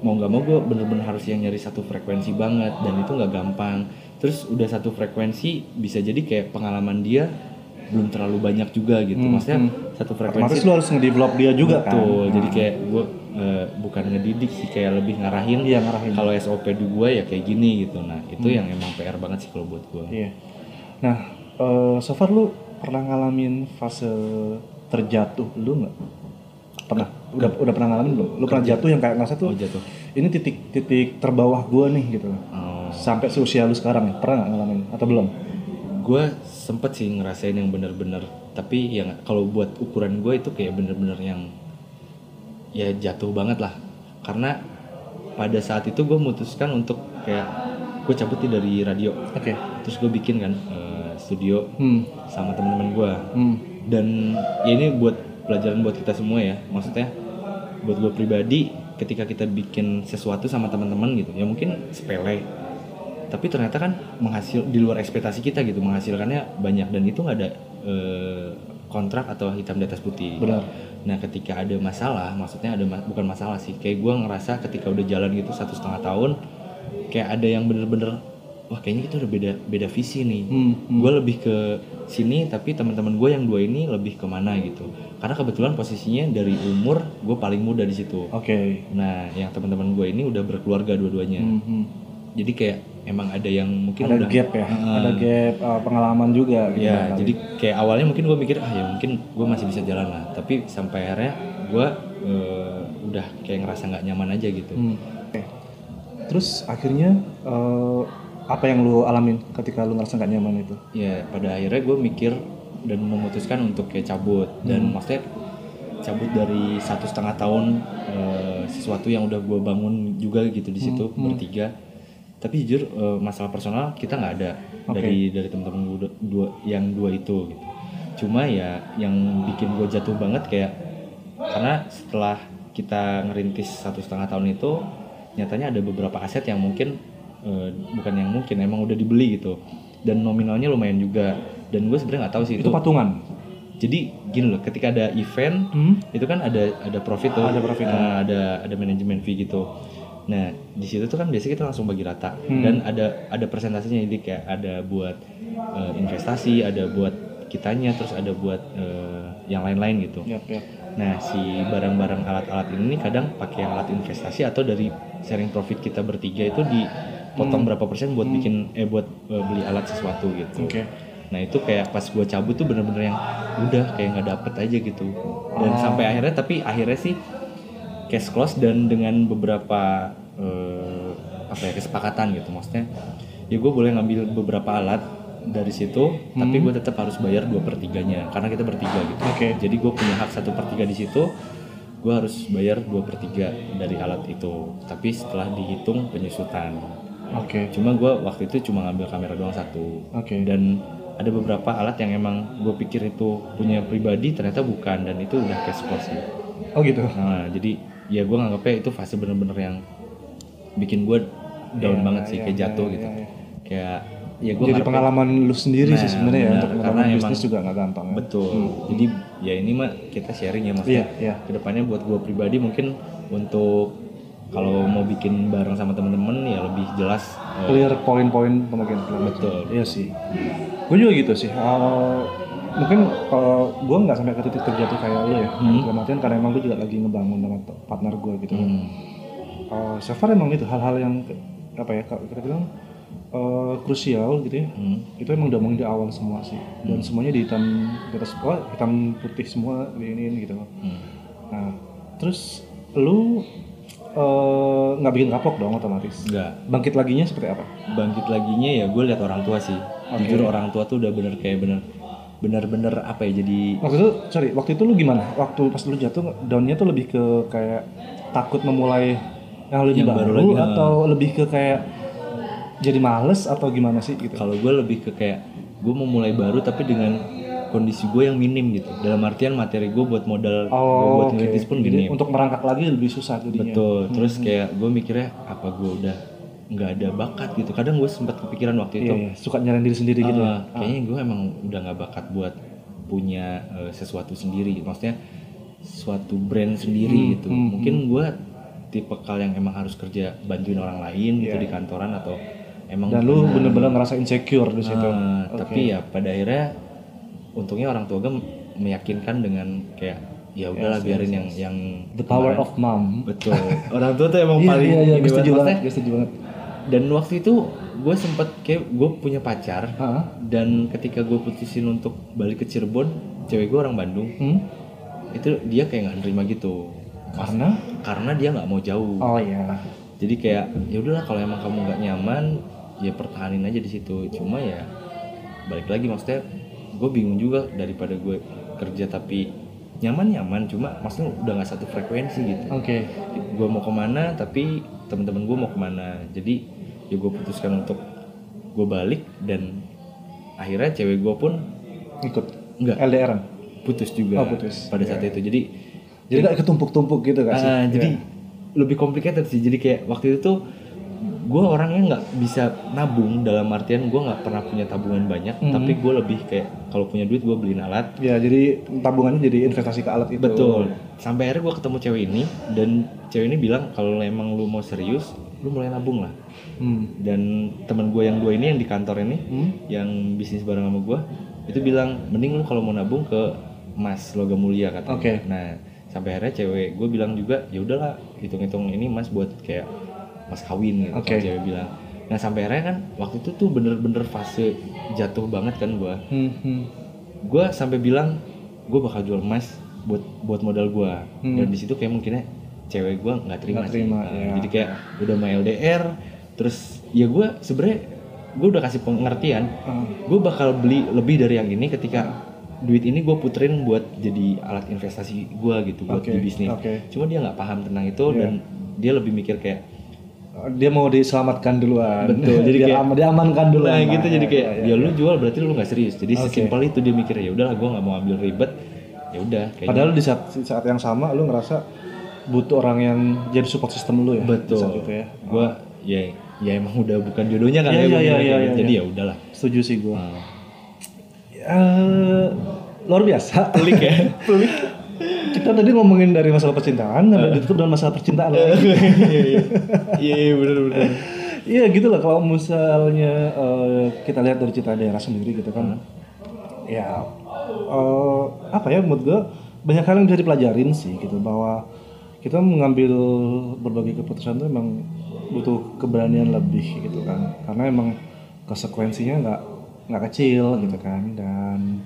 Speaker 3: mau nggak mau gue bener-bener harus yang nyari satu frekuensi banget dan itu nggak gampang terus udah satu frekuensi bisa jadi kayak pengalaman dia belum terlalu banyak juga gitu maksudnya satu frekuensi
Speaker 2: Otomatis lu harus ngedevelop dia juga kan.
Speaker 3: Betul. Jadi kayak gue bukan ngedidik sih kayak lebih ngarahin.
Speaker 2: Iya, ngarahin.
Speaker 3: Kalau SOP di gue ya kayak gini gitu. Nah itu yang emang PR banget sih kalau buat gue.
Speaker 2: Iya. Nah, eh, so far lu pernah ngalamin fase terjatuh lu nggak? Pernah? Udah udah pernah ngalamin belum? Lu pernah jatuh yang kayak ngerasa tuh
Speaker 3: Oh jatuh.
Speaker 2: ini titik titik terbawah gua nih gitu.
Speaker 3: Oh.
Speaker 2: Sampai seusia lu sekarang ya, pernah nggak ngalamin atau belum?
Speaker 3: Gue sempet sih ngerasain yang bener-bener. Tapi yang kalau buat ukuran gue itu kayak bener-bener yang ya jatuh banget lah. Karena pada saat itu gue memutuskan untuk kayak gue cabut nih dari radio.
Speaker 2: Oke.
Speaker 3: Terus gue bikin kan eh, studio
Speaker 2: Hmm.
Speaker 3: sama teman-teman gue.
Speaker 2: Hmm.
Speaker 3: dan ya ini buat pelajaran buat kita semua ya maksudnya buat gue pribadi ketika kita bikin sesuatu sama teman-teman gitu ya mungkin sepele tapi ternyata kan menghasil di luar ekspektasi kita gitu menghasilkannya banyak dan itu nggak ada eh, kontrak atau hitam di atas putih
Speaker 2: Benar.
Speaker 3: nah ketika ada masalah maksudnya ada bukan masalah sih kayak gue ngerasa ketika udah jalan gitu satu setengah tahun kayak ada yang bener-bener wah kayaknya kita udah beda beda visi nih
Speaker 2: Hmm,
Speaker 3: gue lebih ke sini tapi teman-teman gue yang dua ini lebih ke mana gitu karena kebetulan posisinya dari umur gue paling muda di situ
Speaker 2: Oke.
Speaker 3: nah yang teman-teman gue ini udah berkeluarga dua-duanya
Speaker 2: Hmm, hmm.
Speaker 3: jadi kayak emang ada yang mungkin
Speaker 2: Ada
Speaker 3: udah
Speaker 2: gap ya,
Speaker 3: Heeh.
Speaker 2: ada gap uh, pengalaman juga. gitu
Speaker 3: ya
Speaker 2: barangkali.
Speaker 3: jadi kayak awalnya mungkin gue mikir ah ya mungkin gue masih bisa jalan lah tapi sampai akhirnya gue eh, udah kayak ngerasa nggak nyaman aja gitu
Speaker 2: Hmm. Oke. Terus akhirnya eh, apa yang lu alamin ketika lu ngerasa nggak nyaman itu?
Speaker 3: ya pada akhirnya gue mikir dan memutuskan untuk kayak cabut. Dan maksudnya cabut dari satu setengah tahun eh, sesuatu yang udah gue bangun juga gitu di situ bertiga. Tapi jujur eh, masalah personal kita nggak ada
Speaker 2: Oke.
Speaker 3: dari dari teman-teman gue dua, dua- yang dua itu gitu. Cuma ya yang bikin gue jatuh banget kayak karena setelah kita ngerintis satu setengah tahun itu nyatanya ada beberapa aset yang mungkin eh, bukan yang mungkin emang udah dibeli gitu dan nominalnya lumayan juga dan gue sebenarnya nggak tahu sih
Speaker 2: Itu
Speaker 3: itu,
Speaker 2: patungan.
Speaker 3: jadi gini loh ketika ada event
Speaker 2: Hmm.
Speaker 3: itu kan ada ada profit tuh
Speaker 2: Ada profit.
Speaker 3: Nah, ada ada manajemen fee gitu nah di situ tuh kan biasanya kita langsung bagi rata
Speaker 2: Hmm.
Speaker 3: dan ada ada presentasinya jadi kayak ada buat eh, investasi ada buat kitanya terus ada buat eh, yang lain-lain gitu
Speaker 2: Yap, yap.
Speaker 3: Nah, si barang-barang alat-alat ini kadang pakai alat investasi atau dari sharing profit kita bertiga itu dipotong berapa persen buat bikin eh buat eh, beli alat sesuatu gitu.
Speaker 2: Oke.
Speaker 3: Nah, itu kayak pas gua cabut tuh bener-bener yang udah kayak nggak dapet aja gitu. Dan sampai akhirnya tapi akhirnya sih cash close dan dengan beberapa eh, apa ya kesepakatan gitu. Maksudnya ya gue boleh ngambil beberapa alat dari situ tapi gue tetap harus bayar dua per tiganya karena kita bertiga gitu
Speaker 2: Oke.
Speaker 3: jadi gue punya hak satu per tiga di situ gue harus bayar dua per tiga dari alat itu tapi setelah dihitung penyusutan
Speaker 2: Oke.
Speaker 3: cuma gue waktu itu cuma ngambil kamera doang satu
Speaker 2: Oke.
Speaker 3: dan ada beberapa alat yang emang gue pikir itu punya pribadi ternyata bukan dan itu udah cash cost sih
Speaker 2: Oh gitu.
Speaker 3: nah jadi ya gue nganggapnya itu fase bener-bener yang bikin gue down
Speaker 2: Iya,
Speaker 3: banget sih
Speaker 2: iya,
Speaker 3: kayak jatuh
Speaker 2: iya,
Speaker 3: gitu
Speaker 2: iya.
Speaker 3: kayak ya gue
Speaker 2: Jadi pengalaman lu sendiri sih
Speaker 3: Nah,
Speaker 2: sebenarnya ya untuk
Speaker 3: Karena
Speaker 2: pengalaman
Speaker 3: emang-
Speaker 2: bisnis juga nggak gampang ya.
Speaker 3: betul jadi ya ini mah kita sharing ya maksudnya
Speaker 2: iya.
Speaker 3: ke depannya buat gue pribadi mungkin untuk kalau mau bikin bareng sama temen-temen ya lebih jelas eh,
Speaker 2: Clear poin-poin pembagian.
Speaker 3: Betul.
Speaker 2: Iya sih. Gue juga gitu sih. Uh, mungkin kalau gue nggak sampai ke titik terjatuh kayak lu ya.
Speaker 3: Hmm.
Speaker 2: Dalam artian karena emang gue juga lagi ngebangun sama partner gue gitu.
Speaker 3: hmm,
Speaker 2: Uh, so far emang itu hal-hal yang apa ya kita bilang uh, krusial gitu ya.
Speaker 3: hmm,
Speaker 2: Itu emang udah omongin di awal semua sih. Dan semuanya di hitam di atas oh, hitam putih semua di ini gitu.
Speaker 3: hmm.
Speaker 2: Nah, terus lu eh, nggak bikin kapok dong otomatis.
Speaker 3: enggak
Speaker 2: Bangkit laginya seperti apa?
Speaker 3: bangkit laginya ya gue lihat orang tua sih jujur orang tua tuh udah bener kayak bener bener-bener apa ya jadi
Speaker 2: Waktu itu, sorry, waktu itu lu gimana? Waktu pas lu jatuh, downnya tuh lebih ke kayak takut memulai yang lebih
Speaker 3: Yang
Speaker 2: baru,
Speaker 3: baru lagi,
Speaker 2: atau lebih ke kayak jadi males atau gimana sih gitu?
Speaker 3: kalau gue lebih ke kayak gue mau mulai baru tapi dengan kondisi gue yang minim gitu dalam artian materi gue buat modal
Speaker 2: Oh,
Speaker 3: buat
Speaker 2: oke.
Speaker 3: ngerintis pun
Speaker 2: Jadi
Speaker 3: minim
Speaker 2: untuk merangkak lagi lebih susah jadinya.
Speaker 3: betul terus kayak gue mikirnya apa gue udah nggak ada bakat gitu kadang gue sempat kepikiran waktu
Speaker 2: Iya,
Speaker 3: itu
Speaker 2: iya. suka nyalain diri sendiri gitu. ya?
Speaker 3: ah, kayaknya gue emang udah nggak bakat buat punya eh, sesuatu sendiri maksudnya suatu brand sendiri
Speaker 2: Hmm,
Speaker 3: gitu mungkin gue tipe kal yang emang harus kerja bantuin orang lain gitu di kantoran atau emang
Speaker 2: Iya. Dan lu bener-bener ngerasa insecure di situ.
Speaker 3: Ah, tapi ya pada akhirnya untungnya orang tua gue meyakinkan dengan kayak ya udahlah biarin yang yang
Speaker 2: The power of mom.
Speaker 3: betul orang tua tuh emang
Speaker 2: Iya,
Speaker 3: paling
Speaker 2: iya, iya, gue setuju
Speaker 3: banget.
Speaker 2: gue setuju banget.
Speaker 3: dan waktu itu gue sempet kayak gue punya pacar
Speaker 2: Hah?
Speaker 3: dan ketika gue putusin untuk balik ke Cirebon cewek gue orang Bandung
Speaker 2: Hmm?
Speaker 3: itu dia kayak nggak nerima gitu
Speaker 2: Karena?
Speaker 3: karena dia nggak mau jauh
Speaker 2: Oh iya.
Speaker 3: jadi kayak ya udahlah kalau emang kamu nggak nyaman ya pertahanin aja di situ cuma ya balik lagi maksudnya gue bingung juga daripada gue kerja tapi nyaman nyaman cuma maksudnya udah nggak satu frekuensi gitu
Speaker 2: Oke.
Speaker 3: gue mau ke mana tapi teman-teman gue mau ke mana jadi ya gue putuskan untuk gue balik dan akhirnya cewek gue pun
Speaker 2: Ikut.
Speaker 3: nggak
Speaker 2: LDR.
Speaker 3: putus juga
Speaker 2: Oh, putus.
Speaker 3: pada saat itu jadi
Speaker 2: Jadi gak ketumpuk-tumpuk gitu gak sih?
Speaker 3: Ah, jadi
Speaker 2: Iya.
Speaker 3: lebih complicated sih. Jadi kayak waktu itu tuh gue orangnya nggak bisa nabung dalam artian gue nggak pernah punya tabungan banyak,
Speaker 2: Hmm.
Speaker 3: tapi gue lebih kayak kalau punya duit gue beliin alat.
Speaker 2: Ya, jadi tabungannya jadi investasi ke alat itu.
Speaker 3: Betul. Sampai akhirnya gue ketemu cewek ini dan cewek ini bilang kalau emang lu mau serius, lu mulai nabung lah.
Speaker 2: Hmm.
Speaker 3: Dan teman gue yang dua ini yang di kantor ini,
Speaker 2: Hmm?
Speaker 3: yang bisnis bareng sama gue, itu bilang mending lu kalau mau nabung ke emas logam mulia katanya.
Speaker 2: Oke.
Speaker 3: Nah sampai akhirnya cewek gue bilang juga ya udahlah hitung-hitung ini emas buat kayak mas kawin gitu. Kalau Cewek bilang. Nah sampai akhirnya kan waktu itu tuh bener-bener fase jatuh banget kan gue.
Speaker 2: Hmm, hmm.
Speaker 3: Gue sampai bilang gue bakal jual emas buat buat modal gue.
Speaker 2: Hmm.
Speaker 3: Dan di situ kayak mungkinnya cewek gue nggak terima, sih.
Speaker 2: terima,
Speaker 3: Nah,
Speaker 2: ya.
Speaker 3: Jadi kayak udah mau LDR, terus ya gue sebenarnya gue udah kasih pengertian
Speaker 2: Ah.
Speaker 3: gue bakal beli lebih dari yang ini ketika duit ini gue puterin buat jadi alat investasi gue gitu buat
Speaker 2: Oke,
Speaker 3: di bisnis.
Speaker 2: oke.
Speaker 3: Cuma dia nggak paham tentang itu
Speaker 2: Iya.
Speaker 3: dan dia lebih mikir kayak
Speaker 2: dia mau diselamatkan duluan.
Speaker 3: Betul, jadi
Speaker 2: Biar
Speaker 3: kayak-
Speaker 2: aman, diamankan duluan.
Speaker 3: nah gitu jadi
Speaker 2: ya,
Speaker 3: kayak
Speaker 2: ya,
Speaker 3: ya,
Speaker 2: ya.
Speaker 3: lu jual berarti lu nggak serius. Jadi
Speaker 2: Oke.
Speaker 3: sesimpel itu dia mikir ya udahlah gue nggak mau ambil ribet. Ya udah
Speaker 2: Padahal di saat, saat yang sama lu ngerasa butuh orang yang jadi support system lu ya.
Speaker 3: betul.
Speaker 2: Itu ya.
Speaker 3: Gue ya ya emang udah bukan jodohnya kan
Speaker 2: Iya,
Speaker 3: ya,
Speaker 2: iya,
Speaker 3: gua
Speaker 2: iya, iya,
Speaker 3: kayak
Speaker 2: iya,
Speaker 3: gitu. Jadi
Speaker 2: iya.
Speaker 3: ya udahlah.
Speaker 2: Setuju sih gua.
Speaker 3: Nah,
Speaker 2: Eh, luar biasa. Pelik ya. Pelik. Kita tadi ngomongin dari masalah percintaan, sampai ditutup dengan masalah percintaan. lagi.
Speaker 3: Iya iya benar benar.
Speaker 2: Iya gitu lah kalau misalnya eh, kita lihat dari cerita daerah sendiri gitu kan. Ya eh, apa ya menurut gue banyak hal yang bisa dipelajarin sih gitu bahwa kita mengambil berbagai keputusan itu emang butuh keberanian lebih gitu kan karena emang konsekuensinya nggak nggak kecil gitu kan dan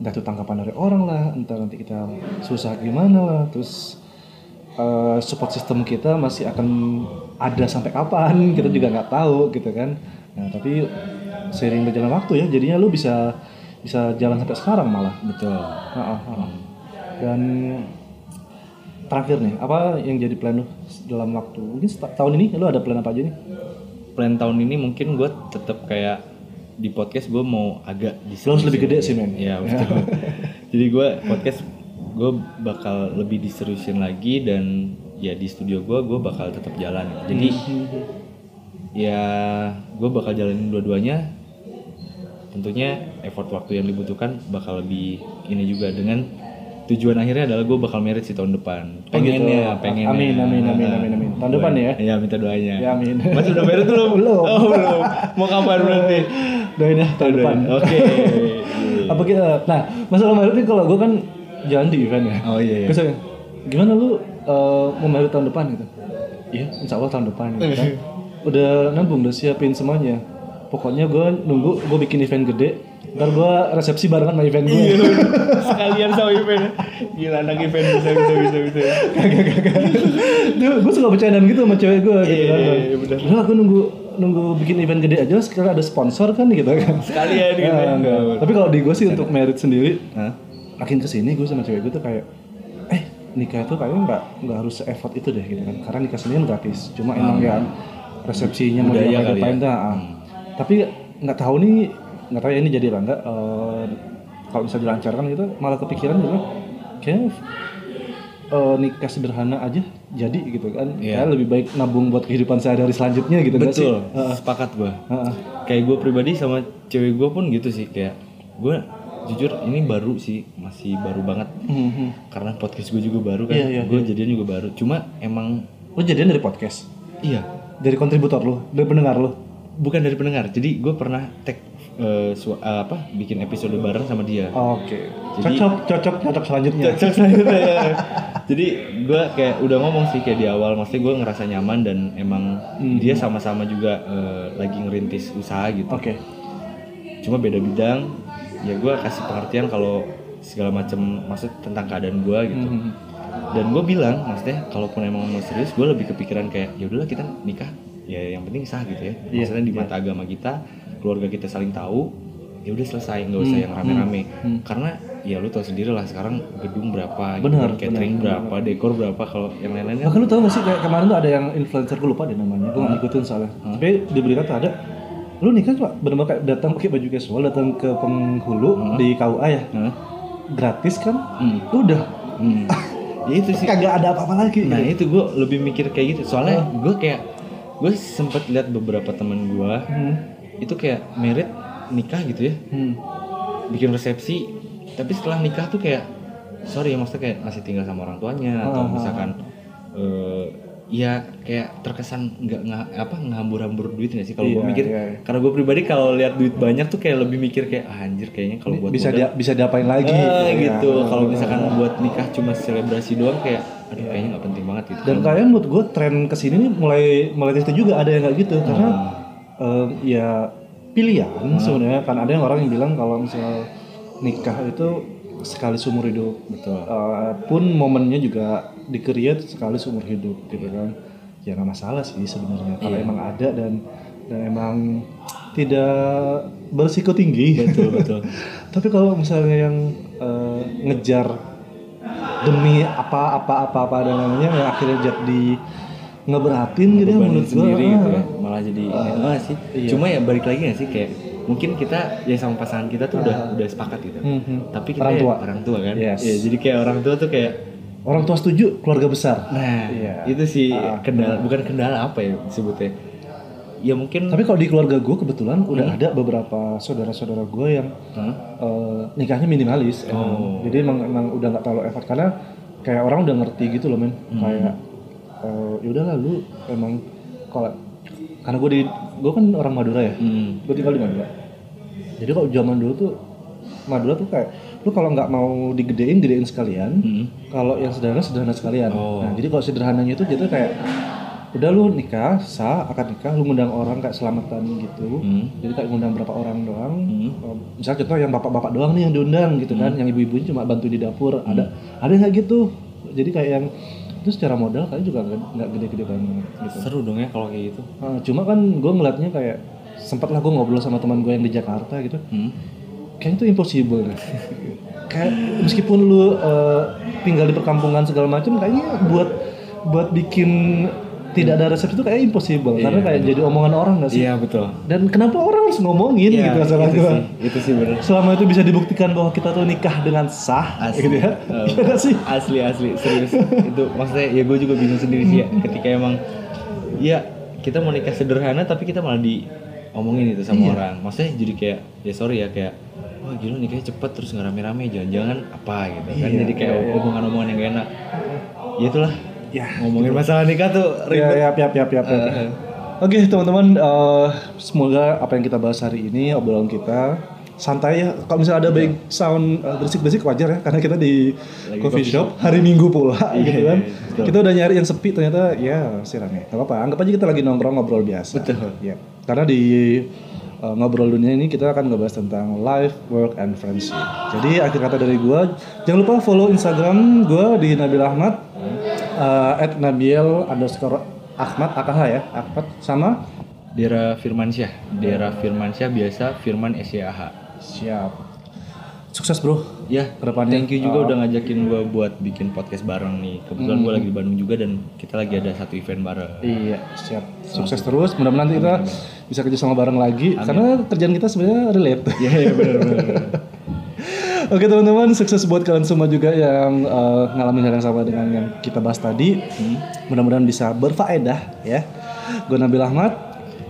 Speaker 2: entah itu tanggapan dari orang lah entah nanti kita susah gimana lah terus eh, support system kita masih akan ada sampai kapan kita juga nggak tahu gitu kan Nah, tapi seiring berjalan waktu ya, jadinya lu bisa bisa jalan sampai sekarang malah.
Speaker 3: betul
Speaker 2: Ha, ha, ha. Dan terakhir nih, apa yang jadi plan lu dalam waktu mungkin tahun ini lu ada plan apa aja nih?
Speaker 3: plan tahun ini mungkin gue tetap kayak di podcast gue mau agak
Speaker 2: harus lebih gede sih, men.
Speaker 3: Betul. Jadi gue podcast gue bakal lebih diseriusin lagi dan ya di studio gue gue bakal tetap jalan. Jadi ya gue bakal jalanin dua-duanya. Tentunya effort waktu yang dibutuhkan bakal lebih ini juga dengan tujuan akhirnya adalah gue bakal merit sih tahun depan.
Speaker 2: Oh, gitu.
Speaker 3: Pengennya, pengennya.
Speaker 2: Amin, amin, amin, amin, amin. Tahun depan ya?
Speaker 3: Iya minta doanya.
Speaker 2: Ya, amin.
Speaker 3: Mas udah merit belum?
Speaker 2: Belum.
Speaker 3: Oh belum. Mau kapan berarti?
Speaker 2: Doain ya tahun depan.
Speaker 3: Oke.
Speaker 2: Apa kita? Nah, masalah Maret nih kalau gue kan jalan di event ya.
Speaker 3: Oh iya. iya.
Speaker 2: Terus saya, gimana lu eh, mau Maret tahun depan gitu? Iya, insya Allah tahun depan gitu kan. Udah nabung, udah siapin semuanya. Pokoknya gue nunggu gue bikin event gede, ntar gue resepsi barengan sama event gue.
Speaker 3: Iya, Sekalian sama event. Gila anak event bisa bisa bisa bisa.
Speaker 2: Tuh, gue suka bercandaan gitu sama cewek gue gitu
Speaker 3: Iya,
Speaker 2: kan.
Speaker 3: iya, iya, bener.
Speaker 2: Udah aku nunggu nunggu bikin event gede aja sekarang ada sponsor kan gitu kan.
Speaker 3: Sekalian gitu.
Speaker 2: Ya,
Speaker 3: ya.
Speaker 2: enggak. Tapi kalau di gue sih untuk merit sendiri,
Speaker 3: Hah?
Speaker 2: makin ke sini gue sama cewek gue tuh kayak, eh nikah tuh kayaknya nggak nggak harus se-effort itu deh gitu kan. Karena nikah sendiri gratis. Cuma emang ya resepsinya mau
Speaker 3: Budaya
Speaker 2: diapain
Speaker 3: kali ya.
Speaker 2: dah. ah. Tapi nggak tahu nih nggak tahu ya ini jadi apa enggak. eh, kalau bisa dilancarkan gitu, malah kepikiran juga kayak eh, nikah sederhana aja jadi gitu kan.
Speaker 3: Iya.
Speaker 2: Kayak lebih baik nabung buat kehidupan sehari-hari selanjutnya gitu nggak sih?
Speaker 3: Betul. Sepakat gua.
Speaker 2: Heeh.
Speaker 3: Kayak gue pribadi sama cewek gue pun gitu sih kayak gue jujur ini baru sih masih baru banget
Speaker 2: Mhm.
Speaker 3: karena podcast gue juga baru kan
Speaker 2: Iya, iya,
Speaker 3: gue jadian juga baru cuma emang
Speaker 2: Lo jadian dari podcast,
Speaker 3: iya
Speaker 2: dari kontributor lo, dari pendengar lo.
Speaker 3: Bukan dari pendengar jadi gue pernah tag su- eh, apa bikin episode bareng sama dia
Speaker 2: Oke.
Speaker 3: Jadi-
Speaker 2: Cocok, cocok, cocok selanjutnya.
Speaker 3: Cocok selanjutnya ya. Jadi gue kayak udah ngomong sih kayak di awal, maksudnya gue ngerasa nyaman dan emang dia sama-sama juga eh, lagi ngerintis usaha gitu.
Speaker 2: Oke.
Speaker 3: Cuma beda bidang, ya gue kasih pengertian kalau segala macam maksud tentang keadaan gue gitu.
Speaker 2: Mhm.
Speaker 3: Dan gue bilang, maksudnya kalaupun emang mau serius, gue lebih kepikiran kayak ya udahlah kita nikah, ya yang penting sah gitu ya.
Speaker 2: Iya,
Speaker 3: Maksudnya di mata agama kita, keluarga kita saling tahu, ya udah selesai, nggak usah yang rame-rame. Karena ya lu tau sendiri lah sekarang gedung berapa, gitu
Speaker 2: Benar,
Speaker 3: kan, catering berapa, dekor berapa, kalau yang lain-lain kan
Speaker 2: Bahkan lu tau gak sih kayak kemarin tuh ada yang influencer gue lupa deh namanya, gue gak ngikutin soalnya. Tapi di berita tuh ada, lu nikah cuma bener-bener kayak datang pakai baju casual, datang ke penghulu di KUA ya,
Speaker 3: Hah?
Speaker 2: gratis kan,
Speaker 3: Hmm.
Speaker 2: udah.
Speaker 3: Hmm. ya itu sih.
Speaker 2: Kagak ada apa-apa lagi.
Speaker 3: Nah itu gue lebih mikir kayak gitu, soalnya gue kayak gue sempet lihat beberapa teman gue
Speaker 2: Hmm.
Speaker 3: itu kayak merit nikah gitu ya,
Speaker 2: Hmm.
Speaker 3: bikin resepsi tapi setelah nikah tuh kayak sorry ya maksudnya kayak masih tinggal sama orang tuanya atau misalkan eh ya kayak terkesan nggak nggak apa ngambur-hambur duit nggak sih? Kalau gue
Speaker 2: Iya,
Speaker 3: mikir
Speaker 2: iya, iya.
Speaker 3: karena gue pribadi kalau lihat duit banyak tuh kayak lebih mikir kayak ah, anjir kayaknya kalau buat
Speaker 2: bisa
Speaker 3: modal-
Speaker 2: dia bisa diapain lagi.
Speaker 3: Ah,
Speaker 2: ya.
Speaker 3: gitu. kalau misalkan buat nikah cuma selebrasi doang kayak aduh kayaknya nggak penting banget gitu.
Speaker 2: Dan kayaknya menurut gue tren ke sini nih mulai mulai situ juga ada yang kayak gitu karena em, ya pilihan sebenarnya. Kan ada yang orang yang bilang kalau misal nikah itu sekali seumur hidup.
Speaker 3: Betul.
Speaker 2: Eh, pun momennya juga di create sekali seumur hidup gitu kan. Ya nggak masalah sih sebenarnya. Kalau emang ada dan dan emang tidak berisiko tinggi.
Speaker 3: Betul betul.
Speaker 2: Tapi kalau misalnya yang eh, ngejar demi apa apa apa apa dan namanya yang akhirnya jadi ngeberatin gitu ya menurut
Speaker 3: sendiri gitu ya.
Speaker 2: Ah.
Speaker 3: malah jadi enggak sih. Cuma ya balik lagi nggak sih kayak mungkin kita ya sama pasangan kita tuh udah udah sepakat gitu.
Speaker 2: Mhm.
Speaker 3: tapi kita
Speaker 2: Orang
Speaker 3: ya
Speaker 2: tua.
Speaker 3: orang tua kan.
Speaker 2: Yes.
Speaker 3: ya jadi kayak orang tua tuh kayak
Speaker 2: orang tua setuju keluarga besar
Speaker 3: nah
Speaker 2: Iya.
Speaker 3: itu sih
Speaker 2: Ah.
Speaker 3: kendala bukan kendala apa ya sebutnya ya mungkin
Speaker 2: tapi kalau di keluarga gue kebetulan udah ada beberapa saudara-saudara gue yang
Speaker 3: Hah?
Speaker 2: eh, nikahnya minimalis emang.
Speaker 3: Oh.
Speaker 2: jadi emang emang udah nggak terlalu effort karena kayak orang udah ngerti gitu loh men
Speaker 3: Hmm.
Speaker 2: kayak eh, ya udahlah lu emang kalau karena gue di gue kan orang Madura ya
Speaker 3: Hmm.
Speaker 2: gue tinggal di Madura jadi kalau zaman dulu tuh Madura tuh kayak lu kalau nggak mau digedein gedein sekalian.
Speaker 3: Hmm.
Speaker 2: kalau yang sederhana sederhana sekalian.
Speaker 3: Oh.
Speaker 2: nah jadi kalau sederhananya itu jadi kayak udah lu nikah sah akad nikah lu ngundang orang kayak selamatan gitu.
Speaker 3: Hmm.
Speaker 2: jadi kayak ngundang berapa orang doang.
Speaker 3: Hmm.
Speaker 2: Um, misalnya contoh yang bapak-bapak doang nih yang diundang gitu kan yang ibu-ibu cuma bantu di dapur. Ada ada yang kayak gitu? Jadi kayak yang itu secara modal kalian juga nggak nggak gede-gede banget gitu.
Speaker 3: Seru dong ya kalau kayak gitu.
Speaker 2: Nah, cuma kan gue ngeliatnya kayak sempat lah gue ngobrol sama teman gue yang di Jakarta gitu.
Speaker 3: Hmm.
Speaker 2: Kayaknya itu impossible deh. kayak meskipun lu eh, tinggal di perkampungan segala macam kayaknya buat buat bikin tidak ada resep itu kayak impossible karena
Speaker 3: Iya,
Speaker 2: kayak jadi omongan orang gak sih
Speaker 3: Iya betul.
Speaker 2: dan kenapa orang harus ngomongin
Speaker 3: Iya,
Speaker 2: gitu masalah
Speaker 3: itu sih, itu sih bener.
Speaker 2: selama itu bisa dibuktikan bahwa kita tuh nikah dengan sah
Speaker 3: Asli.
Speaker 2: gitu ya
Speaker 3: Um,
Speaker 2: Iya gak sih
Speaker 3: Asli asli serius. itu maksudnya ya gue juga bingung sendiri sih ya. Ketika emang ya kita mau nikah sederhana tapi kita malah diomongin itu sama
Speaker 2: Iya.
Speaker 3: orang. Maksudnya jadi kayak ya sorry ya kayak wah gila nikahnya cepet terus nggak rame-rame jangan-jangan apa gitu kan
Speaker 2: Iya,
Speaker 3: jadi kayak
Speaker 2: iya, iya.
Speaker 3: omongan-omongan yang gak enak ya itulah
Speaker 2: Ya,
Speaker 3: ngomongin masalah nikah tuh
Speaker 2: Ya,
Speaker 3: ribet
Speaker 2: ya, ya, ya, ya, ya.
Speaker 3: Eh,
Speaker 2: Oke teman-teman, eh, semoga apa yang kita bahas hari ini obrolan kita santai ya. Kalau misalnya ada baik sound eh, berisik-berisik wajar ya, karena kita di
Speaker 3: Lagi
Speaker 2: coffee
Speaker 3: coffee
Speaker 2: shop hari Minggu pula
Speaker 3: Iya,
Speaker 2: gitu kan.
Speaker 3: iya, betul.
Speaker 2: Kita udah nyari yang sepi ternyata ya sih rame. Gak apa-apa, anggap aja kita lagi nongkrong ngobrol biasa.
Speaker 3: Betul.
Speaker 2: Ya, karena di eh, ngobrol dunia ini kita akan ngebahas tentang life, work, and friendship. Jadi akhir kata dari gua, jangan lupa follow Instagram gua di Nabil Ahmad eh, at Nabil underscore Ahmad AKH ya Ahmad sama
Speaker 3: Dera Firmansyah. Dera Firmansyah biasa Firman SYAH
Speaker 2: siap sukses bro
Speaker 3: Ya,
Speaker 2: Ke depannya.
Speaker 3: thank you juga
Speaker 2: Oh.
Speaker 3: udah ngajakin gue buat bikin podcast bareng nih. Kebetulan gue lagi di Bandung juga dan kita lagi ada satu event bareng.
Speaker 2: iya siap sukses terus mudah-mudahan nanti kita bisa kerja sama bareng lagi karena kerjaan kita sebenarnya relate
Speaker 3: Iya, iya benar benar.
Speaker 2: Oke teman-teman, sukses buat kalian semua juga yang eh, ngalamin hal yang sama dengan yang kita bahas tadi. Mudah-mudahan bisa berfaedah ya. Gue Nabil Ahmad,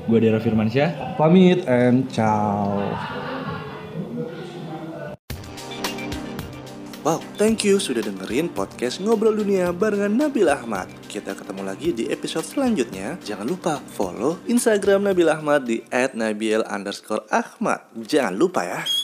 Speaker 3: Gue Dera Firmansyah.
Speaker 2: pamit and ciao.
Speaker 1: Wow, thank you sudah dengerin podcast Ngobrol Dunia barengan Nabil Ahmad. Kita ketemu lagi di episode selanjutnya. Jangan lupa follow Instagram Nabil Ahmad di @nabil_ahmad. Jangan lupa ya.